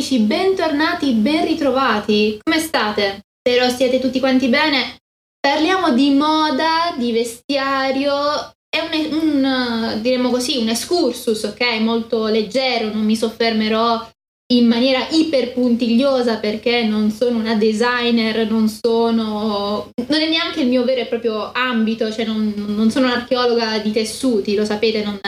amici, bentornati, ben ritrovati. Come state? Spero stiate tutti quanti bene. Parliamo di moda, di vestiario. È un, un diremmo così, un excursus, ok? Molto leggero, non mi soffermerò in maniera iper puntigliosa perché non sono una designer, non sono. non è neanche il mio vero e proprio ambito, cioè non, non sono un'archeologa di tessuti, lo sapete, non,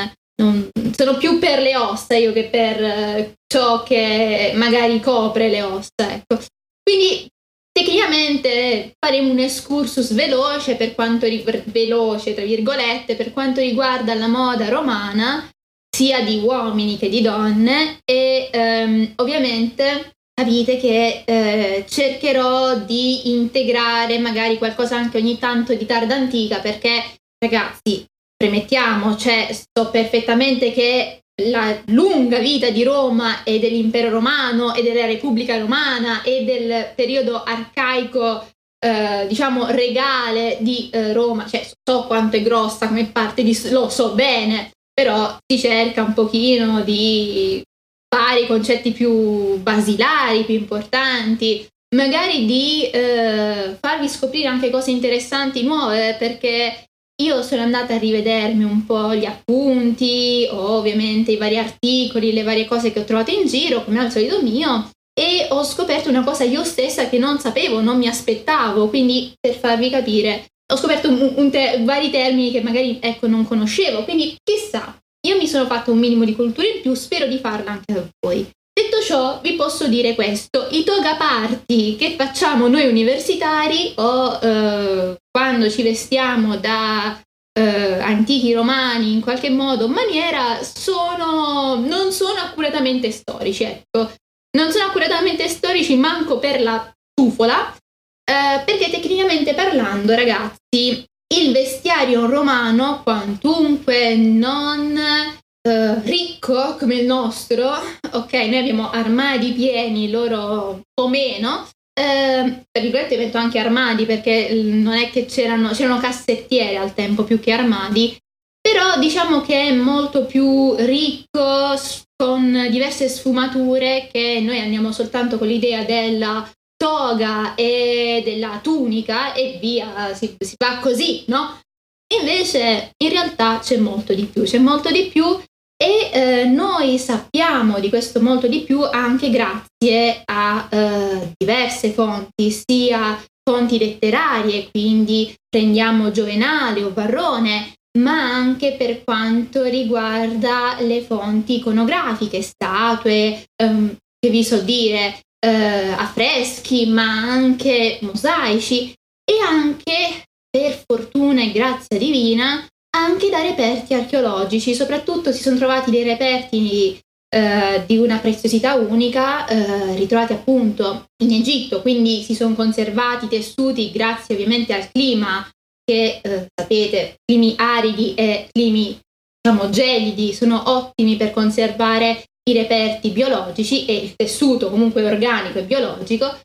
non, sono più per le ossa io che per eh, ciò che magari copre le ossa, ecco. Quindi tecnicamente faremo un excursus veloce per quanto ri- veloce, tra virgolette, per quanto riguarda la moda romana, sia di uomini che di donne e ehm, ovviamente capite che eh, cercherò di integrare magari qualcosa anche ogni tanto di tarda antica perché ragazzi premettiamo, cioè so perfettamente che la lunga vita di Roma e dell'impero romano e della Repubblica romana e del periodo arcaico, eh, diciamo, regale di eh, Roma, cioè so quanto è grossa come parte di... lo so bene, però si cerca un pochino di fare i concetti più basilari, più importanti, magari di eh, farvi scoprire anche cose interessanti, nuove, perché io sono andata a rivedermi un po' gli appunti, ovviamente i vari articoli, le varie cose che ho trovato in giro, come al solito mio, e ho scoperto una cosa io stessa che non sapevo, non mi aspettavo, quindi per farvi capire, ho scoperto un, un te- vari termini che magari ecco non conoscevo, quindi chissà, io mi sono fatto un minimo di cultura in più, spero di farla anche a voi. Detto ciò, vi posso dire questo, i toga party che facciamo noi universitari o eh, quando ci vestiamo da eh, antichi romani in qualche modo, maniera, sono, non sono accuratamente storici, ecco. Non sono accuratamente storici manco per la tufola, eh, perché tecnicamente parlando, ragazzi, il vestiario romano, quantunque non eh, ricco come il nostro, ok, noi abbiamo armadi pieni, loro po' meno, eh, virgolette metto anche armadi perché non è che c'erano, c'erano cassettiere al tempo più che armadi, però diciamo che è molto più ricco con diverse sfumature che noi andiamo soltanto con l'idea della toga e della tunica e via, si, si va così, no? Invece in realtà c'è molto di più, c'è molto di più e eh, noi sappiamo di questo molto di più anche grazie a eh, diverse fonti, sia fonti letterarie, quindi prendiamo Giovenale o Varrone, ma anche per quanto riguarda le fonti iconografiche, statue, ehm, che vi so dire, eh, affreschi, ma anche mosaici. E anche, per fortuna e grazia divina, anche da reperti archeologici, soprattutto si sono trovati dei reperti eh, di una preziosità unica eh, ritrovati appunto in Egitto, quindi si sono conservati tessuti grazie ovviamente al clima che eh, sapete, climi aridi e climi diciamo gelidi sono ottimi per conservare i reperti biologici e il tessuto comunque organico e biologico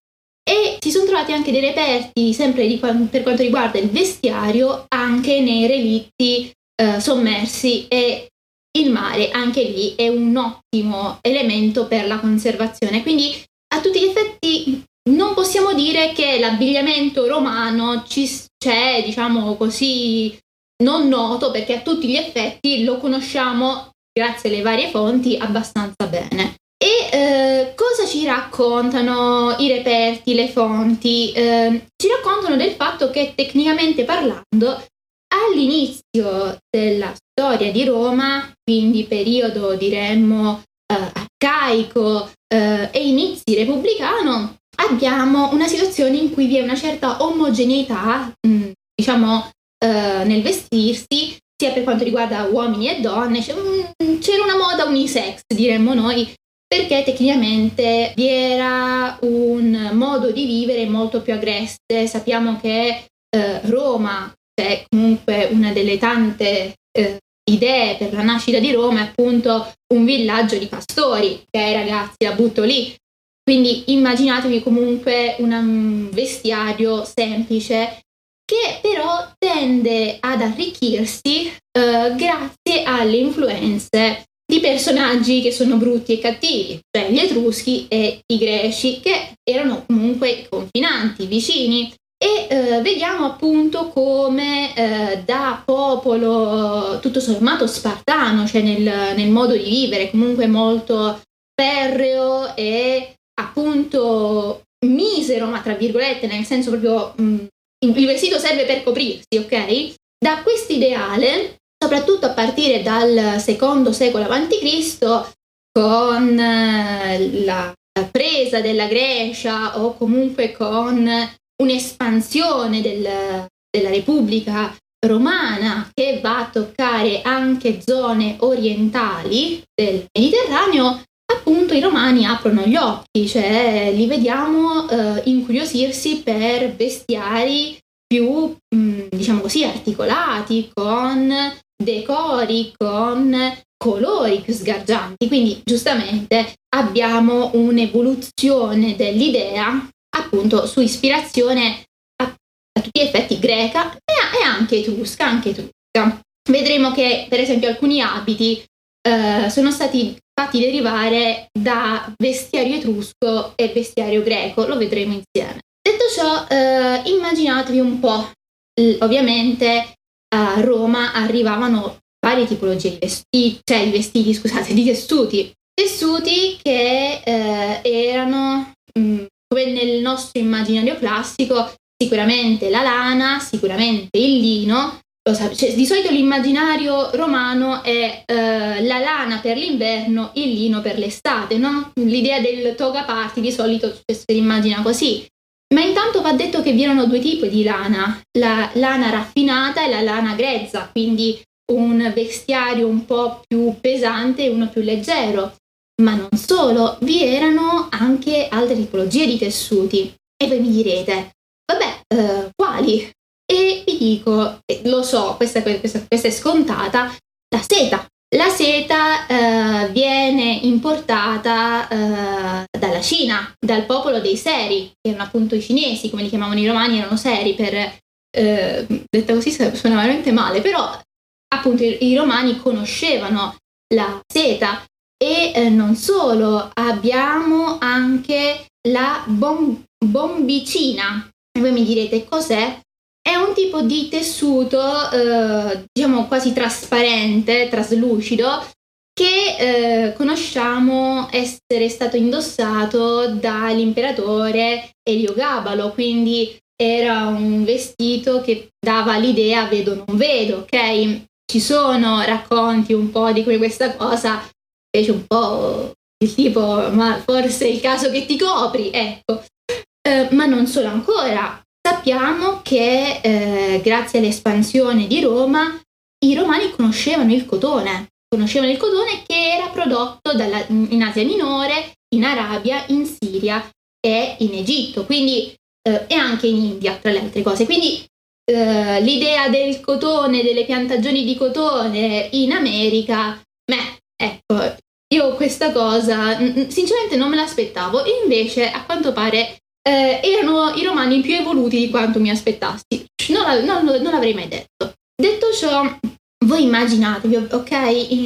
e si sono trovati anche dei reperti, sempre di, per quanto riguarda il vestiario, anche nei relitti eh, sommersi e il mare anche lì è un ottimo elemento per la conservazione. Quindi a tutti gli effetti non possiamo dire che l'abbigliamento romano ci c'è, diciamo così, non noto perché a tutti gli effetti lo conosciamo grazie alle varie fonti abbastanza bene. E eh, cosa ci raccontano i reperti, le fonti? Eh, ci raccontano del fatto che tecnicamente parlando all'inizio della storia di Roma, quindi periodo diremmo eh, arcaico eh, e inizi repubblicano, abbiamo una situazione in cui vi è una certa omogeneità, mh, mm, diciamo, eh, nel vestirsi, sia per quanto riguarda uomini e donne, c'era una moda unisex, diremmo noi, perché tecnicamente vi era un modo di vivere molto più aggreste. Sappiamo che eh, Roma, cioè comunque una delle tante eh, idee per la nascita di Roma, è appunto un villaggio di pastori, ok ragazzi, la butto lì. Quindi immaginatevi comunque un vestiario semplice che però tende ad arricchirsi eh, grazie alle influenze di personaggi che sono brutti e cattivi, cioè gli Etruschi e i Greci, che erano comunque confinanti, vicini. E eh, vediamo appunto come eh, da popolo tutto sommato spartano, cioè nel, nel modo di vivere, comunque molto ferreo e appunto misero, ma tra virgolette, nel senso proprio mh, mm, il vestito serve per coprirsi, ok? Da questo ideale, soprattutto a partire dal secondo secolo a.C., con eh, la presa della Grecia o comunque con un'espansione del, della Repubblica romana che va a toccare anche zone orientali del Mediterraneo, appunto i romani aprono gli occhi, cioè li vediamo eh, incuriosirsi per bestiari più, mh, mm, diciamo così, articolati, con decori, con colori più sgargianti. Quindi giustamente abbiamo un'evoluzione dell'idea appunto su ispirazione a, a tutti gli effetti greca e, e, anche etrusca, anche etrusca. Vedremo che per esempio alcuni abiti eh, sono stati fatti derivare da vestiario etrusco e vestiario greco, lo vedremo insieme. Detto ciò, eh, immaginatevi un po', ovviamente a Roma arrivavano varie tipologie di vestiti, cioè di vestiti, scusate, di tessuti, tessuti che eh, erano, mh, mm, come nel nostro immaginario classico, sicuramente la lana, sicuramente il lino, cioè, di solito l'immaginario romano è eh, la lana per l'inverno, il lino per l'estate, no? L'idea del toga party di solito si immagina così. Ma intanto va detto che vi erano due tipi di lana, la lana raffinata e la lana grezza, quindi un vestiario un po' più pesante e uno più leggero. Ma non solo, vi erano anche altre tipologie di tessuti. E voi mi direte, vabbè, eh, quali? E vi dico, lo so, questa, questa, questa è scontata, la seta. La seta eh, viene importata eh, dalla Cina, dal popolo dei Seri, che erano appunto i cinesi, come li chiamavano i romani, erano Seri, per, eh, detta così suona veramente male, però appunto i, i romani conoscevano la seta e eh, non solo, abbiamo anche la bom- bombicina. E voi mi direte cos'è? È un tipo di tessuto, eh, diciamo quasi trasparente, traslucido, che eh, conosciamo essere stato indossato dall'imperatore Eliogabalo, quindi era un vestito che dava l'idea vedo non vedo, ok? Ci sono racconti un po' di questa cosa fece un po' il tipo ma forse è il caso che ti copri, ecco. Eh, ma non solo ancora, sappiamo che eh, grazie all'espansione di Roma i romani conoscevano il cotone, conoscevano il cotone che era prodotto dalla, in Asia Minore, in Arabia, in Siria e in Egitto, quindi, eh, e anche in India, tra le altre cose. Quindi eh, l'idea del cotone, delle piantagioni di cotone in America, beh, ecco, io questa cosa sinceramente non me l'aspettavo, invece a quanto pare eh, erano i romani più evoluti di quanto mi aspettassi. Non, non, non l'avrei mai detto. Detto ciò, voi immaginatevi, ok,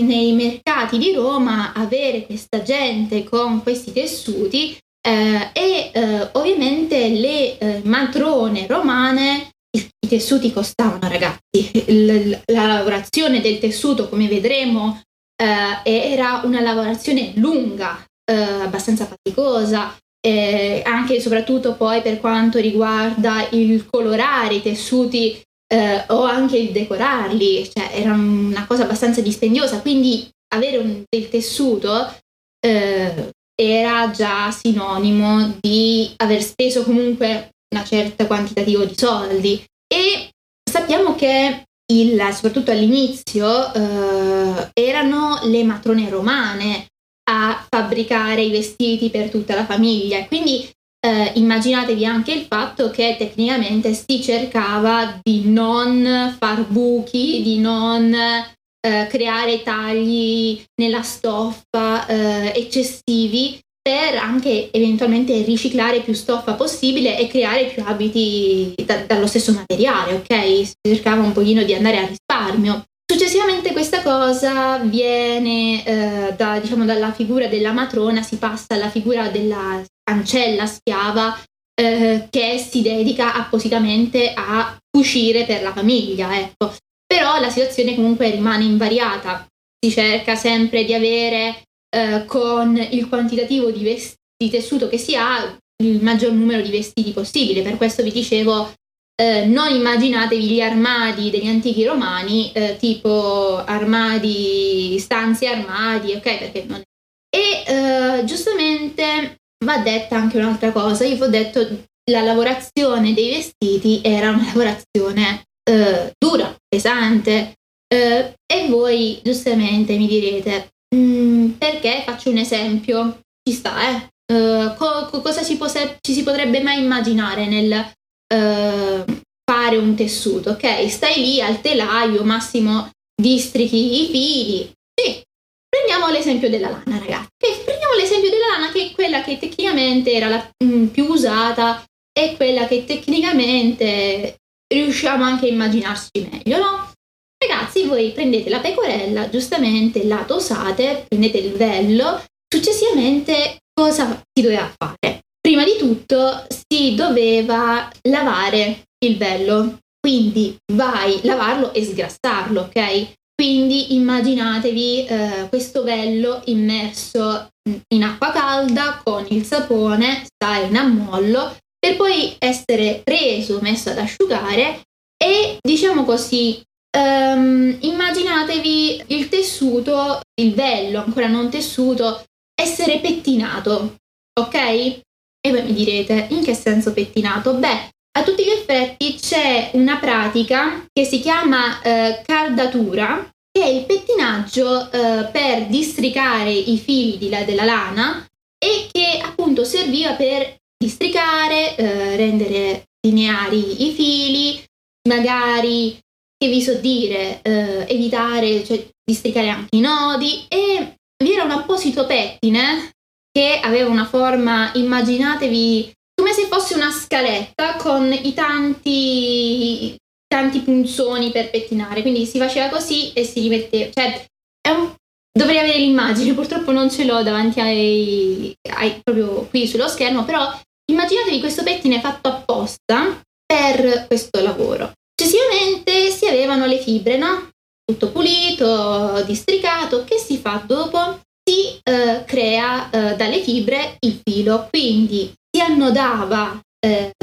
nei mercati di Roma avere questa gente con questi tessuti eh, e eh, ovviamente le eh, matrone romane, i, tessuti costavano ragazzi, L- la lavorazione del tessuto come vedremo eh, era una lavorazione lunga, eh, abbastanza faticosa, eh, anche e soprattutto poi per quanto riguarda il colorare i tessuti eh, o anche il decorarli, cioè era una cosa abbastanza dispendiosa, quindi avere un, del tessuto eh, era già sinonimo di aver speso comunque una certa quantitativo di soldi. E sappiamo che il, soprattutto all'inizio eh, erano le matrone romane a fabbricare i vestiti per tutta la famiglia. Quindi eh, immaginatevi anche il fatto che tecnicamente si cercava di non far buchi, di non eh, creare tagli nella stoffa eh, eccessivi per anche eventualmente riciclare più stoffa possibile e creare più abiti da, dallo stesso materiale, ok? Si cercava un pochino di andare a risparmio. Successivamente questa cosa viene eh, da, diciamo, dalla figura della matrona, si passa alla figura della ancella schiava eh, che si dedica appositamente a uscire per la famiglia. Ecco. Però la situazione comunque rimane invariata, si cerca sempre di avere eh, con il quantitativo di, vesti, di tessuto che si ha il maggior numero di vestiti possibile. Per questo vi dicevo eh, non immaginatevi gli armadi degli antichi romani, eh, tipo armadi, stanze armadi, ok? Perché non... E eh, giustamente va detta anche un'altra cosa, io vi ho detto la lavorazione dei vestiti era una lavorazione eh, dura, pesante, eh, e voi giustamente mi direte, mm, perché faccio un esempio? Ci sta, eh? Uh, co- cosa ci, pose- ci, si potrebbe mai immaginare nel eh, fare un tessuto, ok? Stai lì al telaio, massimo districhi i fili. Sì, prendiamo l'esempio della lana, ragazzi. Okay, prendiamo l'esempio della lana che è quella che tecnicamente era la mh, mm, più usata e quella che tecnicamente riusciamo anche a immaginarci meglio, no? Ragazzi, voi prendete la pecorella, giustamente la tosate, prendete il vello, successivamente cosa si doveva fare? Prima di tutto si doveva lavare il vello, quindi vai a lavarlo e sgrassarlo, ok? Quindi immaginatevi eh, questo vello immerso in acqua calda con il sapone, sta in ammollo, per poi essere preso, messo ad asciugare e diciamo così, um, immaginatevi il tessuto, il vello ancora non tessuto, essere pettinato, ok? E voi mi direte, in che senso pettinato? Beh, a tutti gli effetti c'è una pratica che si chiama eh, caldatura, che è il pettinaggio eh, per districare i fili della lana e che appunto serviva per districare, eh, rendere lineari i fili, magari, che vi so dire, eh, evitare, cioè districare anche i nodi e vi era un apposito pettine che aveva una forma, immaginatevi, come se fosse una scaletta con i tanti, tanti punzoni per pettinare. Quindi si faceva così e si rimetteva. Cioè, un, dovrei avere l'immagine, purtroppo non ce l'ho davanti ai, ai, proprio qui sullo schermo, però immaginatevi questo pettine fatto apposta per questo lavoro. Successivamente si avevano le fibre, no? Tutto pulito, districato. Che si fa dopo? si eh, crea eh, dalle fibre il filo, quindi si annodava, eh,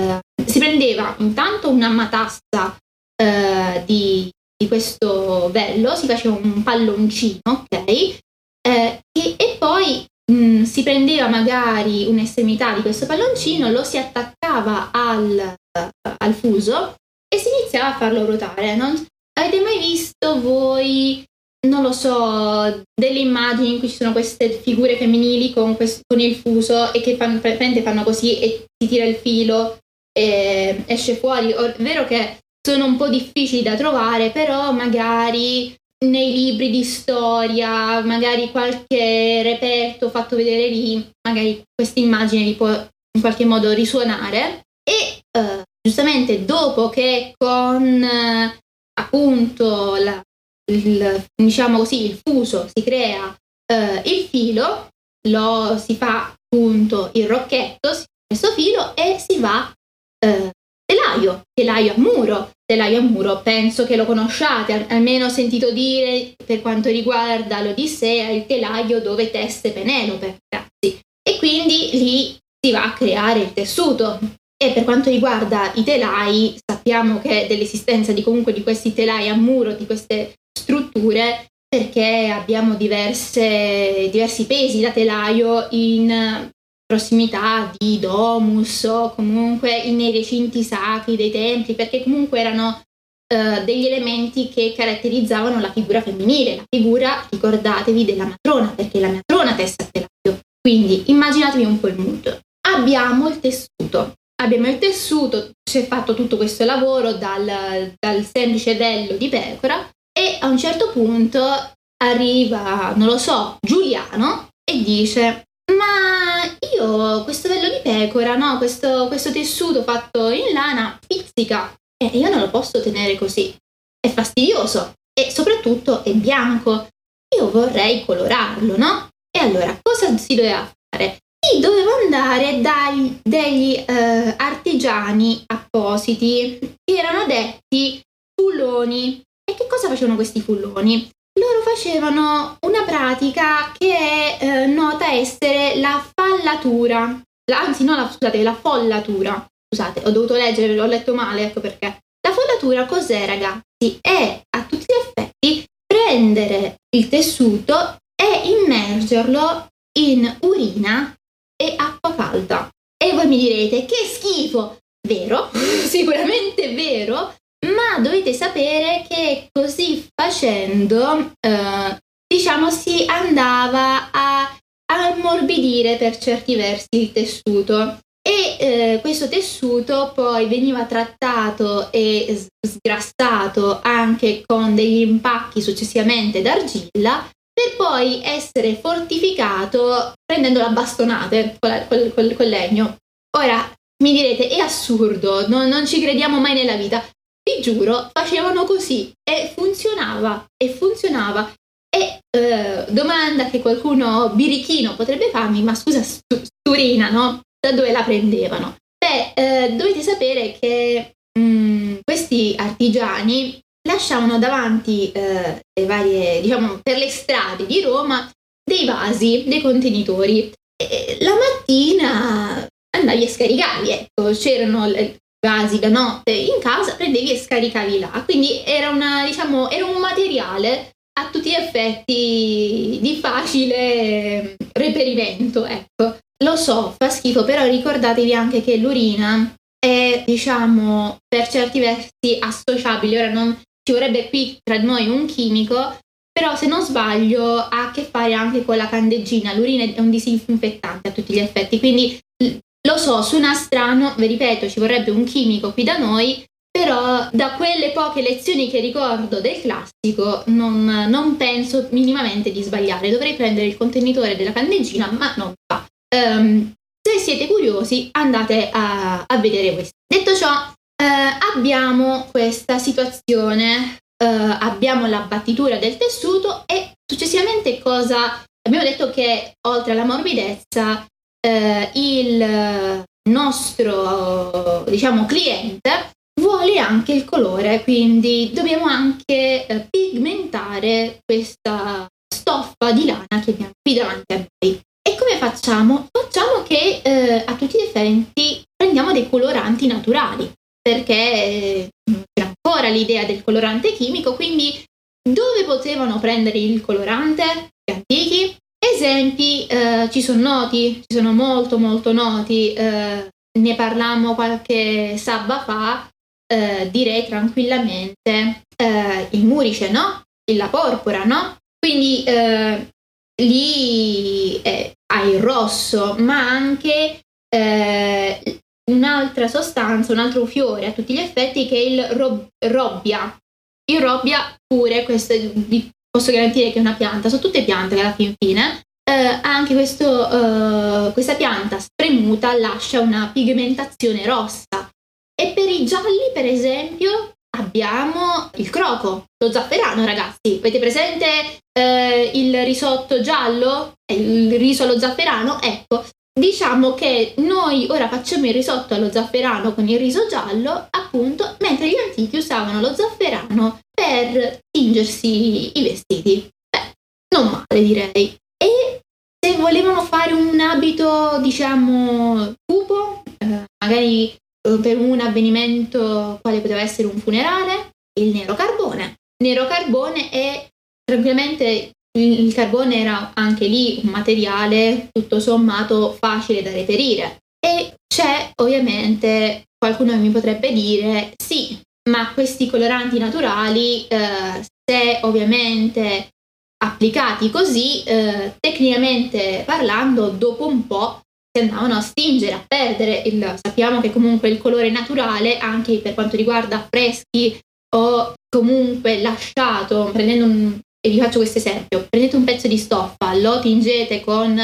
si prendeva intanto una matassa eh, di, di, questo vello, si faceva un palloncino, ok? Eh, e, e, poi mh, mm, si prendeva magari un'estremità di questo palloncino, lo si attaccava al, al fuso e si iniziava a farlo ruotare. Non, avete mai visto voi non lo so, delle immagini in cui ci sono queste figure femminili con, questo, con il fuso e che fanno, fanno così e si tira il filo e esce fuori. È vero che sono un po' difficili da trovare, però magari nei libri di storia, magari qualche reperto fatto vedere lì, magari questa immagine vi può in qualche modo risuonare. E uh, giustamente dopo che con uh, appunto la, il, diciamo così, il fuso, si crea eh, il filo, lo si fa appunto il rocchetto, questo filo e si va eh, telaio, telaio a muro. Telaio a muro, penso che lo conosciate, almeno ho sentito dire per quanto riguarda l'Odissea, il telaio dove teste Penelope, ragazzi. E quindi lì si va a creare il tessuto. E per quanto riguarda i telai, sappiamo che dell'esistenza di comunque di questi telai a muro, di queste strutture perché abbiamo diverse, diversi pesi da telaio in prossimità di domus o comunque nei recinti sacri dei templi, perché comunque erano uh, degli elementi che caratterizzavano la figura femminile, la figura, ricordatevi, della matrona, perché la matrona testa a telaio. Quindi immaginatevi un po' il mood. Abbiamo il tessuto. Abbiamo il tessuto, si è fatto tutto questo lavoro dal, dal semplice dello di pecora a un certo punto arriva, non lo so, Giuliano e dice ma io questo vello di pecora, no? questo, questo tessuto fatto in lana pizzica e io non lo posso tenere così, è fastidioso. e soprattutto è bianco. Io vorrei colorarlo, no? E allora cosa si doveva fare? Si doveva andare dai degli eh, artigiani appositi che erano detti fulloni. E che cosa facevano questi fulloni? Loro facevano una pratica che è eh, nota essere la fallatura, la, anzi no, la, scusate, la follatura. Scusate, ho dovuto leggere, l'ho letto male, ecco perché. La follatura cos'è, ragazzi? È a tutti gli effetti prendere il tessuto e immergerlo in urina e acqua calda. E voi mi direte, che schifo! Vero? Sicuramente vero, ma dovete sapere che così facendo, eh, diciamo, si andava a ammorbidire per certi versi il tessuto e eh, questo tessuto poi veniva trattato e sgrassato anche con degli impacchi successivamente d'argilla per poi essere fortificato prendendo la bastonate col, legno. Ora mi direte, è assurdo, no, non ci crediamo mai nella vita. Vi giuro, facevano così e funzionava, e funzionava. E eh, domanda che qualcuno birichino potrebbe farmi, ma scusa, Turina, no? Da dove la prendevano? Beh, eh, dovete sapere che mh, mm, questi artigiani lasciavano davanti eh, le varie, diciamo, per le strade di Roma dei vasi, dei contenitori. E la mattina andavi a scaricarli, ecco, c'erano i vasi da notte in casa, prendevi e scaricavi là. Quindi era, una, diciamo, era un materiale a tutti gli effetti di facile reperimento, ecco. Lo so, fa schifo, però ricordatevi anche che l'urina è, diciamo, per certi versi associabile. Ora non ci vorrebbe qui tra noi un chimico, però se non sbaglio ha a che fare anche con la candeggina. L'urina è un disinfettante a tutti gli effetti, quindi lo so, suona strano, vi ripeto, ci vorrebbe un chimico qui da noi, però da quelle poche lezioni che ricordo del classico non, non penso minimamente di sbagliare. Dovrei prendere il contenitore della candeggina, ma non va. Um, se siete curiosi andate a, a vedere questo. Detto ciò, eh, abbiamo questa situazione, eh, abbiamo la battitura del tessuto e successivamente cosa abbiamo detto che oltre alla morbidezza eh, il nostro diciamo cliente vuole anche il colore, quindi dobbiamo anche eh, pigmentare questa stoffa di lana che abbiamo qui davanti a noi. E come facciamo? Facciamo che eh, a tutti gli effetti prendiamo dei coloranti naturali, perché eh, c'è ancora l'idea del colorante chimico, quindi dove potevano prendere il colorante? Gli antichi? Esempi eh, ci sono noti, ci sono molto molto noti, eh, ne parlammo qualche sabba fa, eh, direi tranquillamente eh, il murice, no? La porpora, no? Quindi eh, lì eh, hai il rosso, ma anche un'altra sostanza, un altro fiore a tutti gli effetti che è il rob- robbia. Il robbia pure, questo vi posso garantire che una pianta, sono tutte piante alla fin fine, eh, anche questo, eh, questa pianta spremuta lascia una pigmentazione rossa e per i gialli, per esempio, abbiamo il croco, lo zafferano, ragazzi. Avete presente eh, il risotto giallo? Il riso allo zafferano? Ecco, diciamo che noi ora facciamo il risotto allo zafferano con il riso giallo, appunto, mentre gli antichi usavano lo zafferano per tingersi i vestiti. Beh, non male direi. E se volevano fare un abito, diciamo, cupo, eh, magari eh, per un avvenimento quale poteva essere un funerale, il nero carbone. Nero carbone è tranquillamente il carbone era anche lì un materiale tutto sommato facile da reperire e c'è ovviamente qualcuno che mi potrebbe dire sì, ma questi coloranti naturali eh, se ovviamente applicati così, eh, tecnicamente parlando, dopo un po' si andavano a stingere, a perdere. Il, sappiamo che comunque il colore naturale, anche per quanto riguarda freschi o comunque lasciato, prendendo un, e vi faccio questo esempio, prendete un pezzo di stoffa, lo tingete con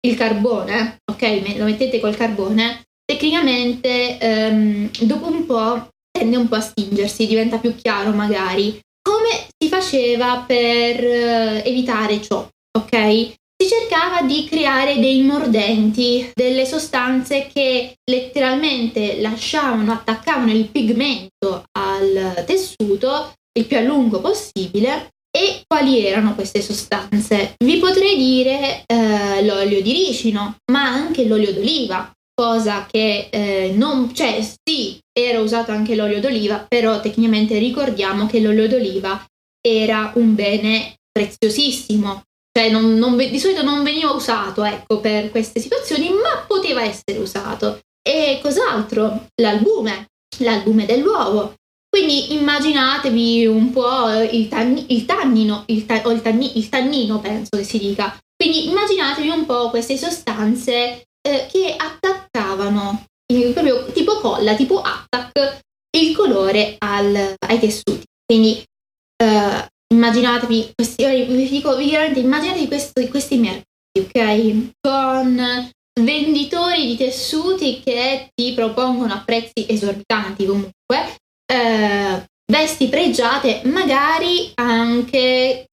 il carbone, ok? Lo mettete col carbone, tecnicamente ehm, dopo un po' tende un po' a stingersi, diventa più chiaro magari. come si faceva per eh, evitare ciò? Ok? Si cercava di creare dei mordenti, delle sostanze che letteralmente lasciavano, attaccavano il pigmento al tessuto il più a lungo possibile. E quali erano queste sostanze? Vi potrei dire eh, l'olio di ricino, ma anche l'olio d'oliva, cosa che eh, non, cioè sì, era usato anche l'olio d'oliva, però tecnicamente ricordiamo che l'olio d'oliva era un bene preziosissimo, cioè non, non, di solito non veniva usato ecco, per queste situazioni, ma poteva essere usato. E cos'altro? L'albume, l'albume dell'uovo. Quindi immaginatevi un po' il, tanni, il tannino, il, ta, o il, tanni, il tannino penso che si dica. Quindi immaginatevi un po' queste sostanze eh, che attaccavano, proprio tipo colla, tipo attack, il colore al, ai tessuti. Quindi eh, immaginatevi questi, vi dico veramente, immaginatevi questo, questi mercati, ok? Con venditori di tessuti che ti propongono a prezzi esorbitanti comunque, eh, vesti pregiate, magari anche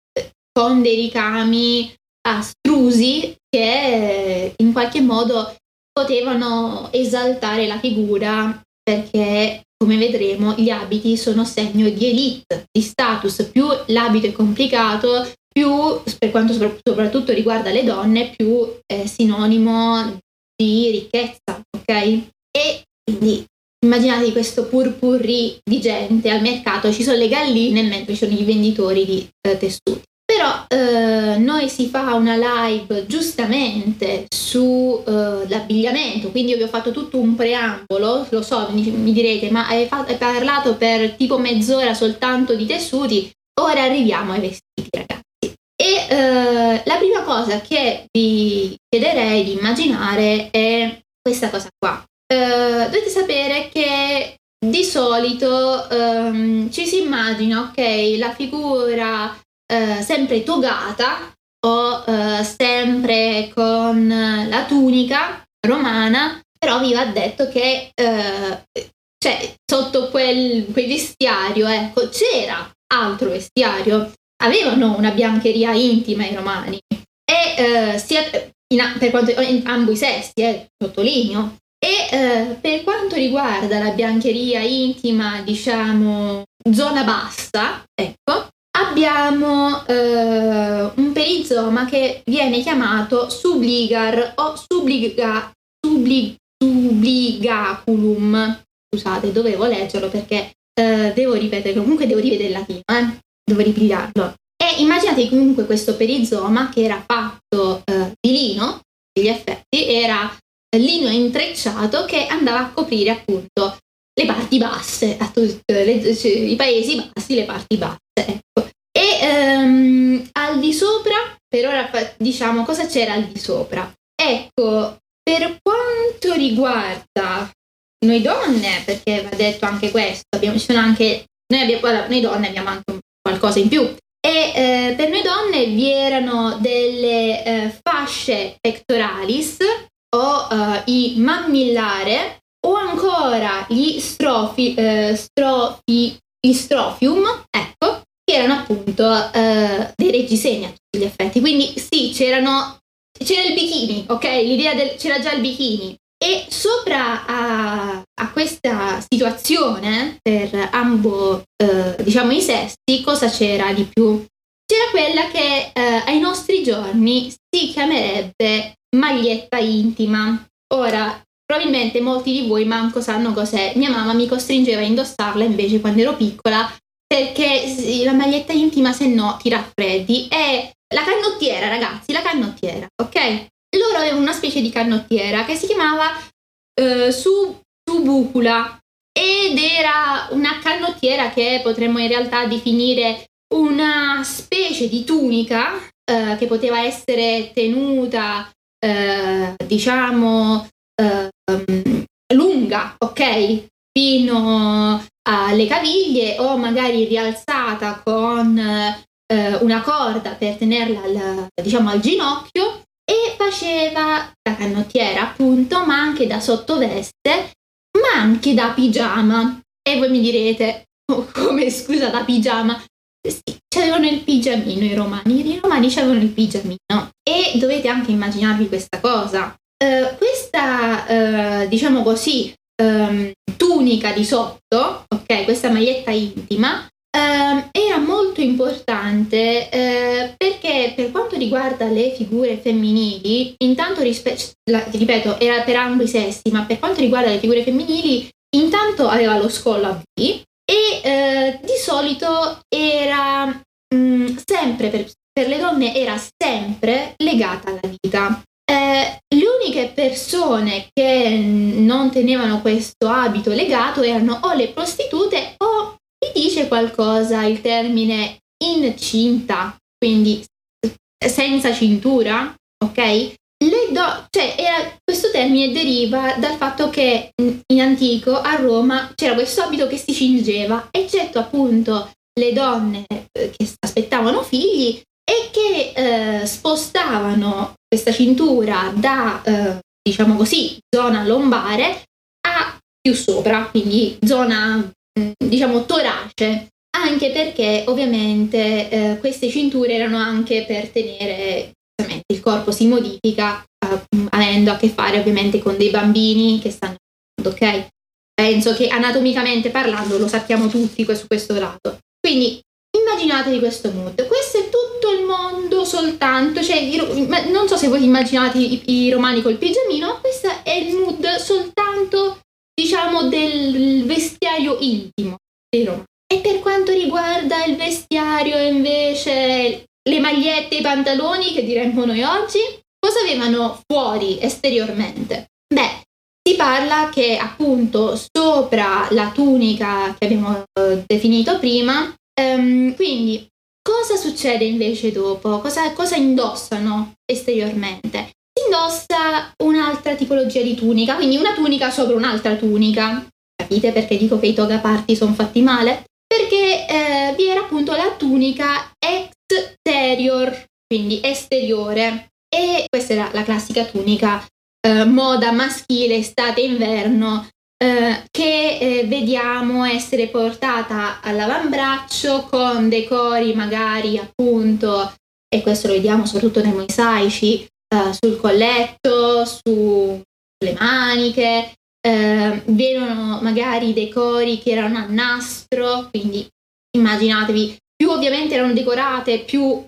con dei ricami astrusi che in qualche modo potevano esaltare la figura perché come vedremo gli abiti sono segno di elite, di status, più l'abito è complicato, più per quanto soprattutto riguarda le donne, più è sinonimo di ricchezza, ok? E quindi immaginate questo purpurri di gente al mercato, ci sono le galline mentre ci sono i venditori di eh, tessuti. Però eh, noi si fa una live giustamente sull'abbigliamento, eh, quindi io vi ho fatto tutto un preambolo, lo so, mi, mi direte, ma hai, fatto, hai, parlato per tipo mezz'ora soltanto di tessuti, ora arriviamo ai vestiti ragazzi. E eh, la prima cosa che vi chiederei di immaginare è questa cosa qua. Eh, dovete sapere che di solito ehm, ci si immagina, ok, la figura eh, sempre togata o eh, sempre con la tunica romana, però vi va detto che eh, cioè, sotto quel, quel vestiario ecco, c'era altro vestiario, avevano una biancheria intima i romani. E eh, sia in, per quanto in ambo i sessi, eh, sottolineo, e eh, per quanto riguarda la biancheria intima, diciamo, zona bassa, ecco, abbiamo eh, un perizoma che viene chiamato subligar o subliga, subli, subligaculum. Scusate, dovevo leggerlo perché eh, devo ripetere, comunque devo rivedere il latino, eh? devo ripigliarlo. E immaginate comunque questo perizoma che era fatto eh, di lino, gli effetti, era lino intrecciato che andava a coprire appunto le parti basse, a tutti cioè, i paesi bassi, le parti basse. Ehm, al di sopra, per ora diciamo cosa c'era al di sopra. Ecco, per quanto riguarda noi donne, perché va detto anche questo, abbiamo, ci sono anche, noi, abbiamo, noi donne abbiamo anche qualcosa in più. E eh, per noi donne vi erano delle eh, fasce pectoralis o eh, i mammillare o ancora gli strofi, eh, strofi, gli strofium, ecco, che erano appunto eh, dei reggiseni a tutti gli effetti. Quindi sì, c'erano, c'era il bikini, ok? L'idea del, c'era già il bikini. E sopra a, a questa situazione, per ambo, eh, diciamo, i sessi, cosa c'era di più? C'era quella che eh, ai nostri giorni si chiamerebbe maglietta intima. Ora, probabilmente molti di voi manco sanno cos'è. Mia mamma mi costringeva a indossarla invece quando ero piccola perché la maglietta intima se no ti raffreddi. È la canottiera, ragazzi, la canottiera, ok? Loro avevano una specie di canottiera che si chiamava eh, su, subucula ed era una canottiera che potremmo in realtà definire una specie di tunica eh, che poteva essere tenuta, eh, diciamo, ehm, lunga, ok? Fino alle caviglie o magari rialzata con eh, una corda per tenerla al, diciamo al ginocchio e faceva da canottiera appunto ma anche da sottoveste ma anche da pigiama. E voi mi direte oh, come scusa da pigiama? Sì, avevano il pigiamino i romani, i romani avevano il pigiamino e dovete anche immaginarvi questa cosa. Uh, questa, uh, diciamo così, um, tunica di sotto, ok, questa maglietta intima, um, era molto importante uh, perché per quanto riguarda le figure femminili, intanto rispe- la, ripeto, era per ambo i sessi, ma per quanto riguarda le figure femminili, intanto aveva lo scollo a V e di solito era mh, mm, sempre per, per le donne era sempre legata alla vita. Eh, le uniche persone che non tenevano questo abito legato erano o le prostitute o mi dice qualcosa il termine incinta, quindi senza cintura, ok? Do- cioè, era, questo termine deriva dal fatto che in antico a Roma c'era questo abito che si cingeva, eccetto appunto le donne eh, che aspettavano figli e che eh, spostavano questa cintura da, eh, diciamo così, zona lombare a più sopra, quindi zona, mm, diciamo, torace, anche perché ovviamente eh, queste cinture erano anche per tenere, il corpo si modifica eh, avendo a che fare ovviamente con dei bambini che stanno, ok? Penso che anatomicamente parlando lo sappiamo tutti su questo lato. Quindi immaginatevi questo mood. Questo è tutto il mondo soltanto, cioè non so se voi immaginate i, i romani col pigiamino, questo è il mood soltanto, diciamo, del vestiario intimo dei romani. E per quanto riguarda il vestiario invece, le magliette i pantaloni che diremmo noi oggi, cosa avevano fuori esteriormente? Beh, si parla che appunto sopra la tunica che abbiamo eh, definito prima, ehm, quindi cosa succede invece dopo? Cosa, cosa indossano esteriormente? Si indossa un'altra tipologia di tunica, quindi una tunica sopra un'altra tunica. Capite perché dico che i toga party sono fatti male? Perché eh, vi era appunto la tunica exterior, quindi esteriore. E questa era la classica tunica eh, moda maschile estate-inverno eh, che eh, vediamo essere portata all'avambraccio con decori magari appunto, e questo lo vediamo soprattutto nei mosaici, eh, sul colletto, sulle maniche, eh, vedono magari decori che erano a nastro, quindi immaginatevi, più ovviamente erano decorate, più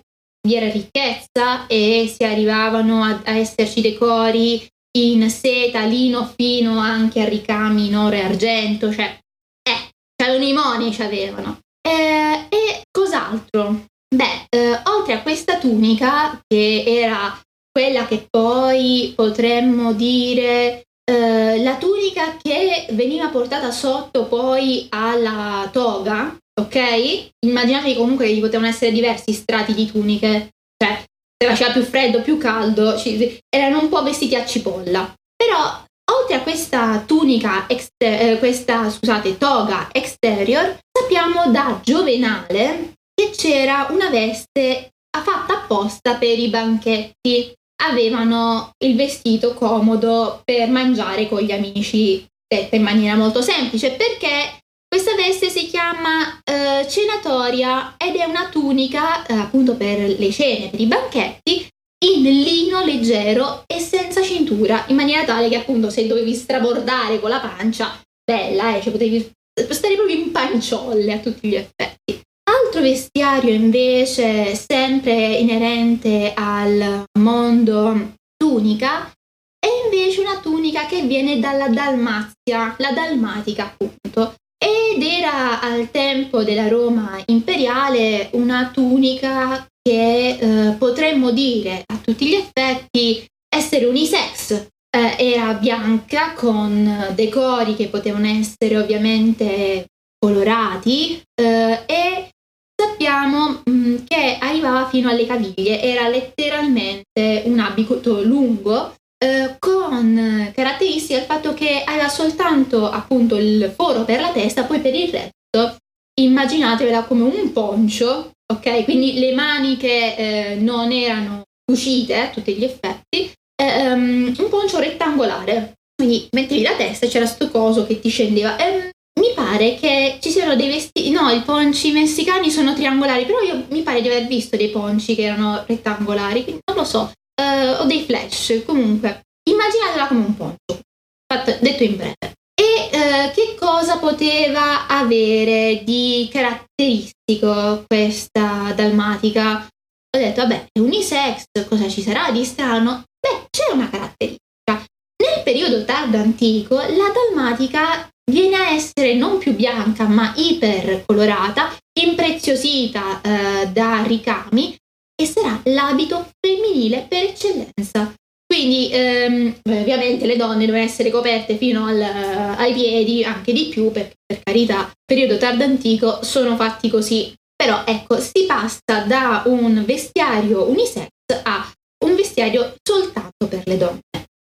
vi era ricchezza e si arrivavano a, a esserci decori in seta, lino fino anche a ricami in oro e argento, cioè, eh, c'erano i monici avevano. Eh, e cos'altro? Beh, eh, oltre a questa tunica, che era quella che poi potremmo dire eh, la tunica che veniva portata sotto poi alla toga, ok? Immaginatevi comunque che ci potevano essere diversi strati di tuniche, cioè faceva più freddo, più caldo, ci, erano un po' vestiti a cipolla. Però oltre a questa tunica, exter- eh, questa scusate, toga exterior, sappiamo da Giovenale che c'era una veste fatta apposta per i banchetti. Avevano il vestito comodo per mangiare con gli amici, detta in maniera molto semplice, perché questa veste si chiama eh, cenatoria ed è una tunica eh, appunto per le cene, per i banchetti, in lino leggero e senza cintura, in maniera tale che appunto se dovevi strabordare con la pancia, bella, eh, cioè potevi stare proprio in panciolle a tutti gli effetti. Altro vestiario invece, sempre inerente al mondo tunica, è invece una tunica che viene dalla Dalmazia, la dalmatica appunto ed era al tempo della Roma imperiale una tunica che eh, potremmo dire a tutti gli effetti essere unisex. Eh, era bianca con decori che potevano essere ovviamente colorati eh, e sappiamo mh, mm, che arrivava fino alle caviglie, era letteralmente un abito lungo eh, con caratteristica il fatto che aveva soltanto appunto il foro per la testa, poi per il resto immaginatevela come un poncio, ok? Quindi le maniche eh, non erano uscite a tutti gli effetti, eh, um, un poncio rettangolare. Quindi mettevi la testa e c'era sto coso che ti scendeva. Eh, mi pare che ci siano dei vestiti, no, i ponci messicani sono triangolari, però io mi pare di aver visto dei ponci che erano rettangolari, quindi non lo so, uh, o dei flash, comunque, immaginatela come un poncio, fatto, detto in breve. E uh, che cosa poteva avere di caratteristico questa dalmatica? Ho detto, vabbè, è unisex, cosa ci sarà di strano? Beh, c'è una caratteristica. Nel periodo tardo antico, la dalmatica viene a essere non più bianca ma iper colorata, impreziosita eh, da ricami e sarà l'abito femminile per eccellenza. Quindi ehm, ovviamente le donne devono essere coperte fino al, ai piedi, anche di più, perché per carità, periodo tardo antico sono fatti così. Però ecco, si passa da un vestiario unisex a un vestiario soltanto per le donne.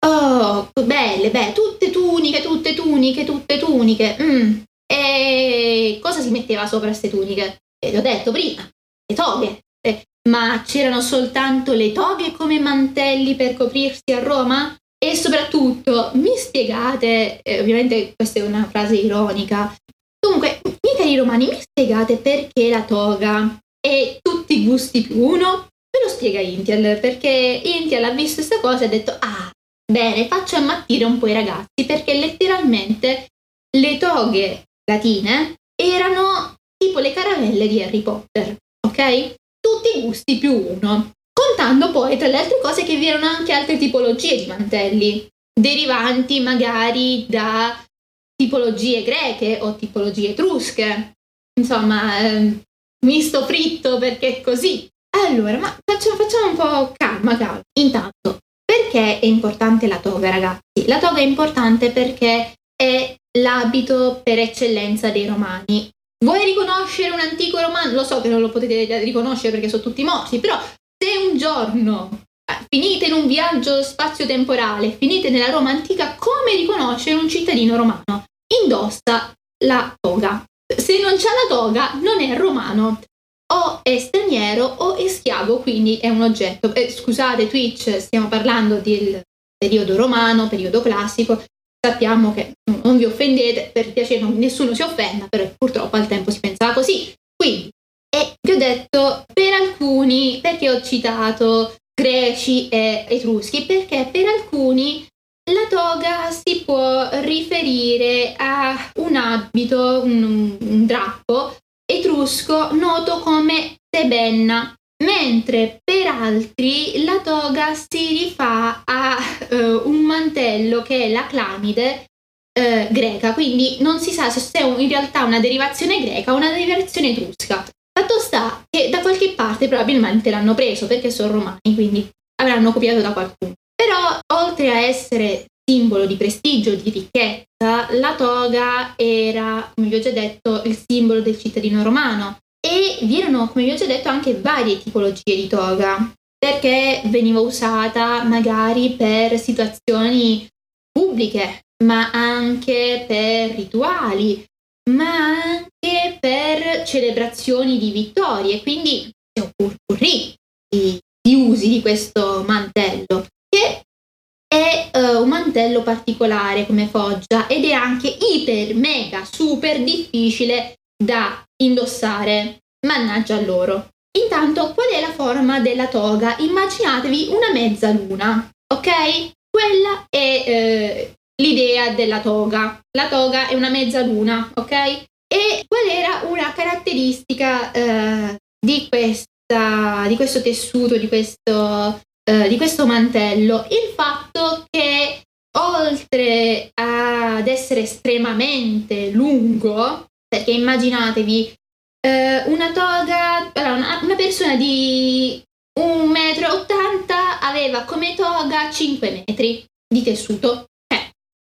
Oh, belle, beh, tutte tuniche, tutte tuniche, tutte tuniche. Mm. E cosa si metteva sopra queste tuniche? E l'ho detto prima, le toghe. Ma c'erano soltanto le toghe come mantelli per coprirsi a Roma? E soprattutto, mi spiegate, eh, ovviamente questa è una frase ironica, comunque, miei cari romani, mi spiegate perché la toga e tutti i gusti più uno? Ve lo spiega Intial, perché Intial ha visto questa cosa e ha detto, ah, Bene, faccio ammattire un po' i ragazzi perché letteralmente le toghe latine erano tipo le caravelle di Harry Potter, ok? Tutti i gusti più uno. Contando poi tra le altre cose che vi erano anche altre tipologie di mantelli, derivanti magari da tipologie greche o tipologie etrusche. Insomma, eh, misto fritto perché è così. Allora, ma facciamo, facciamo un po' calma, calma. Intanto, perché è importante la toga, ragazzi? La toga è importante perché è l'abito per eccellenza dei romani. Vuoi riconoscere un antico romano? Lo so che non lo potete riconoscere perché sono tutti morti, però se un giorno eh, finite in un viaggio spazio-temporale, finite nella Roma antica, come riconoscere un cittadino romano? Indossa la toga. Se non c'ha la toga, non è romano o è straniero o è schiavo, quindi è un oggetto. Eh, scusate Twitch, stiamo parlando del periodo romano, periodo classico, sappiamo che non vi offendete, per piacere nessuno si offenda, però purtroppo al tempo si pensava così. Quindi, e vi ho detto per alcuni, perché ho citato greci e etruschi, perché per alcuni la toga si può riferire a un abito, un, un drappo etrusco noto come tebenna, mentre per altri la toga si rifà a uh, un mantello che è la clamide uh, greca, quindi non si sa se è in realtà una derivazione greca o una derivazione etrusca. Fatto sta che da qualche parte probabilmente l'hanno preso perché sono romani, quindi avranno copiato da qualcuno. Però oltre a essere simbolo di prestigio, di ricchezza, la toga era, come vi ho già detto, il simbolo del cittadino romano e vi erano, come vi ho già detto, anche varie tipologie di toga, perché veniva usata magari per situazioni pubbliche, ma anche per rituali, ma anche per celebrazioni di vittorie, quindi c'è un purpurri di, di usi di questo mantello che è uh, un mantello particolare come foggia ed è anche iper, mega, super difficile da indossare. Mannaggia a loro. Intanto, qual è la forma della toga? Immaginatevi una mezzaluna, ok? Quella è eh, l'idea della toga. La toga è una mezzaluna, ok? E qual era una caratteristica eh, di, questa, di questo tessuto, di questo eh, di questo mantello il fatto che oltre ad essere estremamente lungo, perché immaginatevi eh, una toga, allora una, una, persona di 1,80 m aveva come toga 5 metri di tessuto. Eh,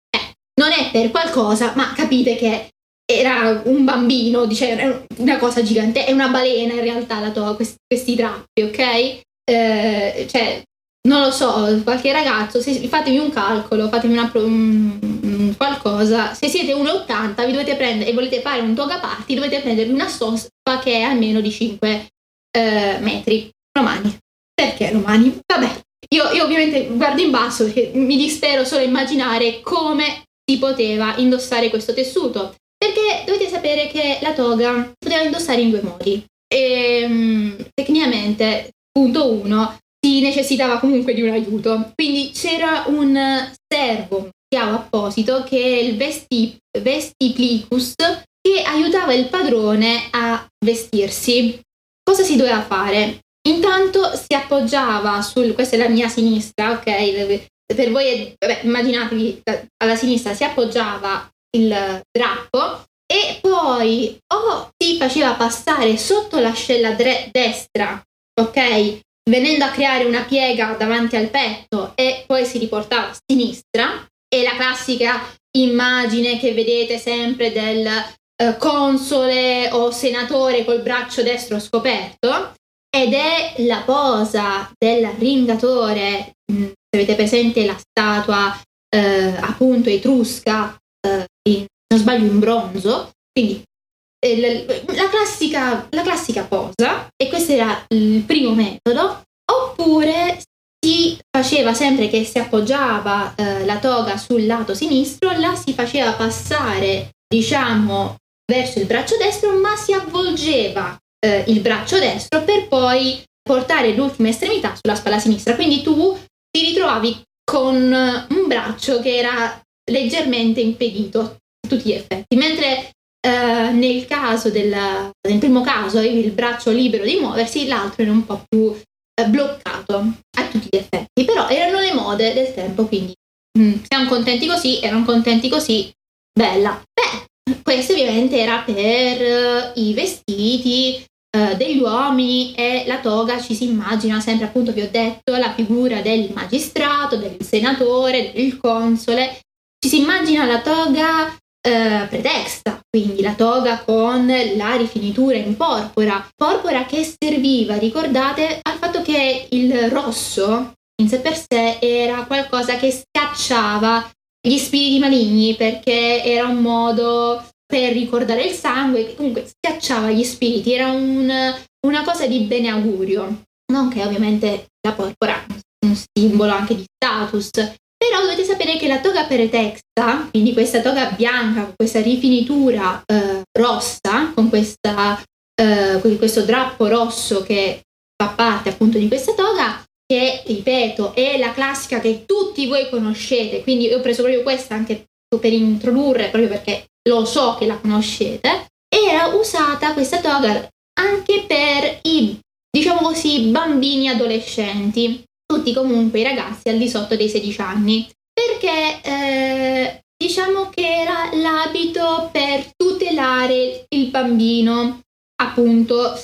eh, non è per qualcosa, ma capite che era un bambino, dice, una cosa gigante, è una balena in realtà la toga, questi, questi drappi, ok? eh, cioè, non lo so, qualche ragazzo, se, fatemi un calcolo, fatemi una, un, qualcosa, se siete 1,80 vi dovete prendere e volete fare un toga party, dovete prendervi una stoffa che è almeno di 5 eh, metri romani. Perché romani? Vabbè, io, io, ovviamente guardo in basso perché mi dispero solo a immaginare come si poteva indossare questo tessuto, perché dovete sapere che la toga poteva indossare in due modi. E, um, tecnicamente, punto uno, si necessitava comunque di un aiuto. Quindi c'era un servo, schiavo apposito, che è il vesti, vestiplicus, che aiutava il padrone a vestirsi. Cosa si doveva fare? Intanto si appoggiava sul, questa è la mia sinistra, ok? Per voi, vabbè, immaginatevi, alla sinistra si appoggiava il drappo e poi o si faceva passare sotto l'ascella dre- destra, ok? Venendo a creare una piega davanti al petto e poi si riportava a sinistra. E la classica immagine che vedete sempre del eh, console o senatore col braccio destro scoperto ed è la posa del ringatore, mm, se avete presente la statua eh, appunto etrusca, eh, in, non sbaglio in bronzo, quindi eh, la, classica, la classica posa, e questo era il primo metodo, oppure si faceva sempre che si appoggiava eh, la toga sul lato sinistro, la si faceva passare, diciamo, verso il braccio destro, ma si avvolgeva eh, il braccio destro per poi portare l'ultima estremità sulla spalla sinistra. Quindi tu ti ritrovavi con un braccio che era leggermente impedito a tutti gli effetti, mentre eh, nel caso del, nel primo caso avevi il braccio libero di muoversi, l'altro era un po' più eh, bloccato a tutti gli effetti, però erano le mode del tempo, quindi mh, mm, siamo contenti così, erano contenti così, bella. Beh, questo ovviamente era per uh, i vestiti, eh, degli uomini e la toga ci si immagina sempre, appunto vi ho detto, la figura del magistrato, del senatore, del console, ci si immagina la toga eh, pretexta, quindi la toga con la rifinitura in porpora, porpora che serviva, ricordate, al fatto che il rosso in sé per sé era qualcosa che scacciava gli spiriti maligni perché era un modo per ricordare il sangue, che comunque schiacciava gli spiriti, era un, una cosa di bene augurio, nonché ovviamente la porpora, un simbolo anche di status. Però dovete sapere che la toga pretexta, quindi questa toga bianca con questa rifinitura eh, rossa, con questa, eh, questo drappo rosso che fa parte appunto di questa toga, che ripeto è la classica che tutti voi conoscete, quindi ho preso proprio questa anche per introdurre, proprio perché lo so che la conoscete, era usata questa toga anche per i, diciamo così, bambini adolescenti, tutti comunque i ragazzi al di sotto dei 16 anni, perché eh, diciamo che era l'abito per tutelare il bambino, appunto,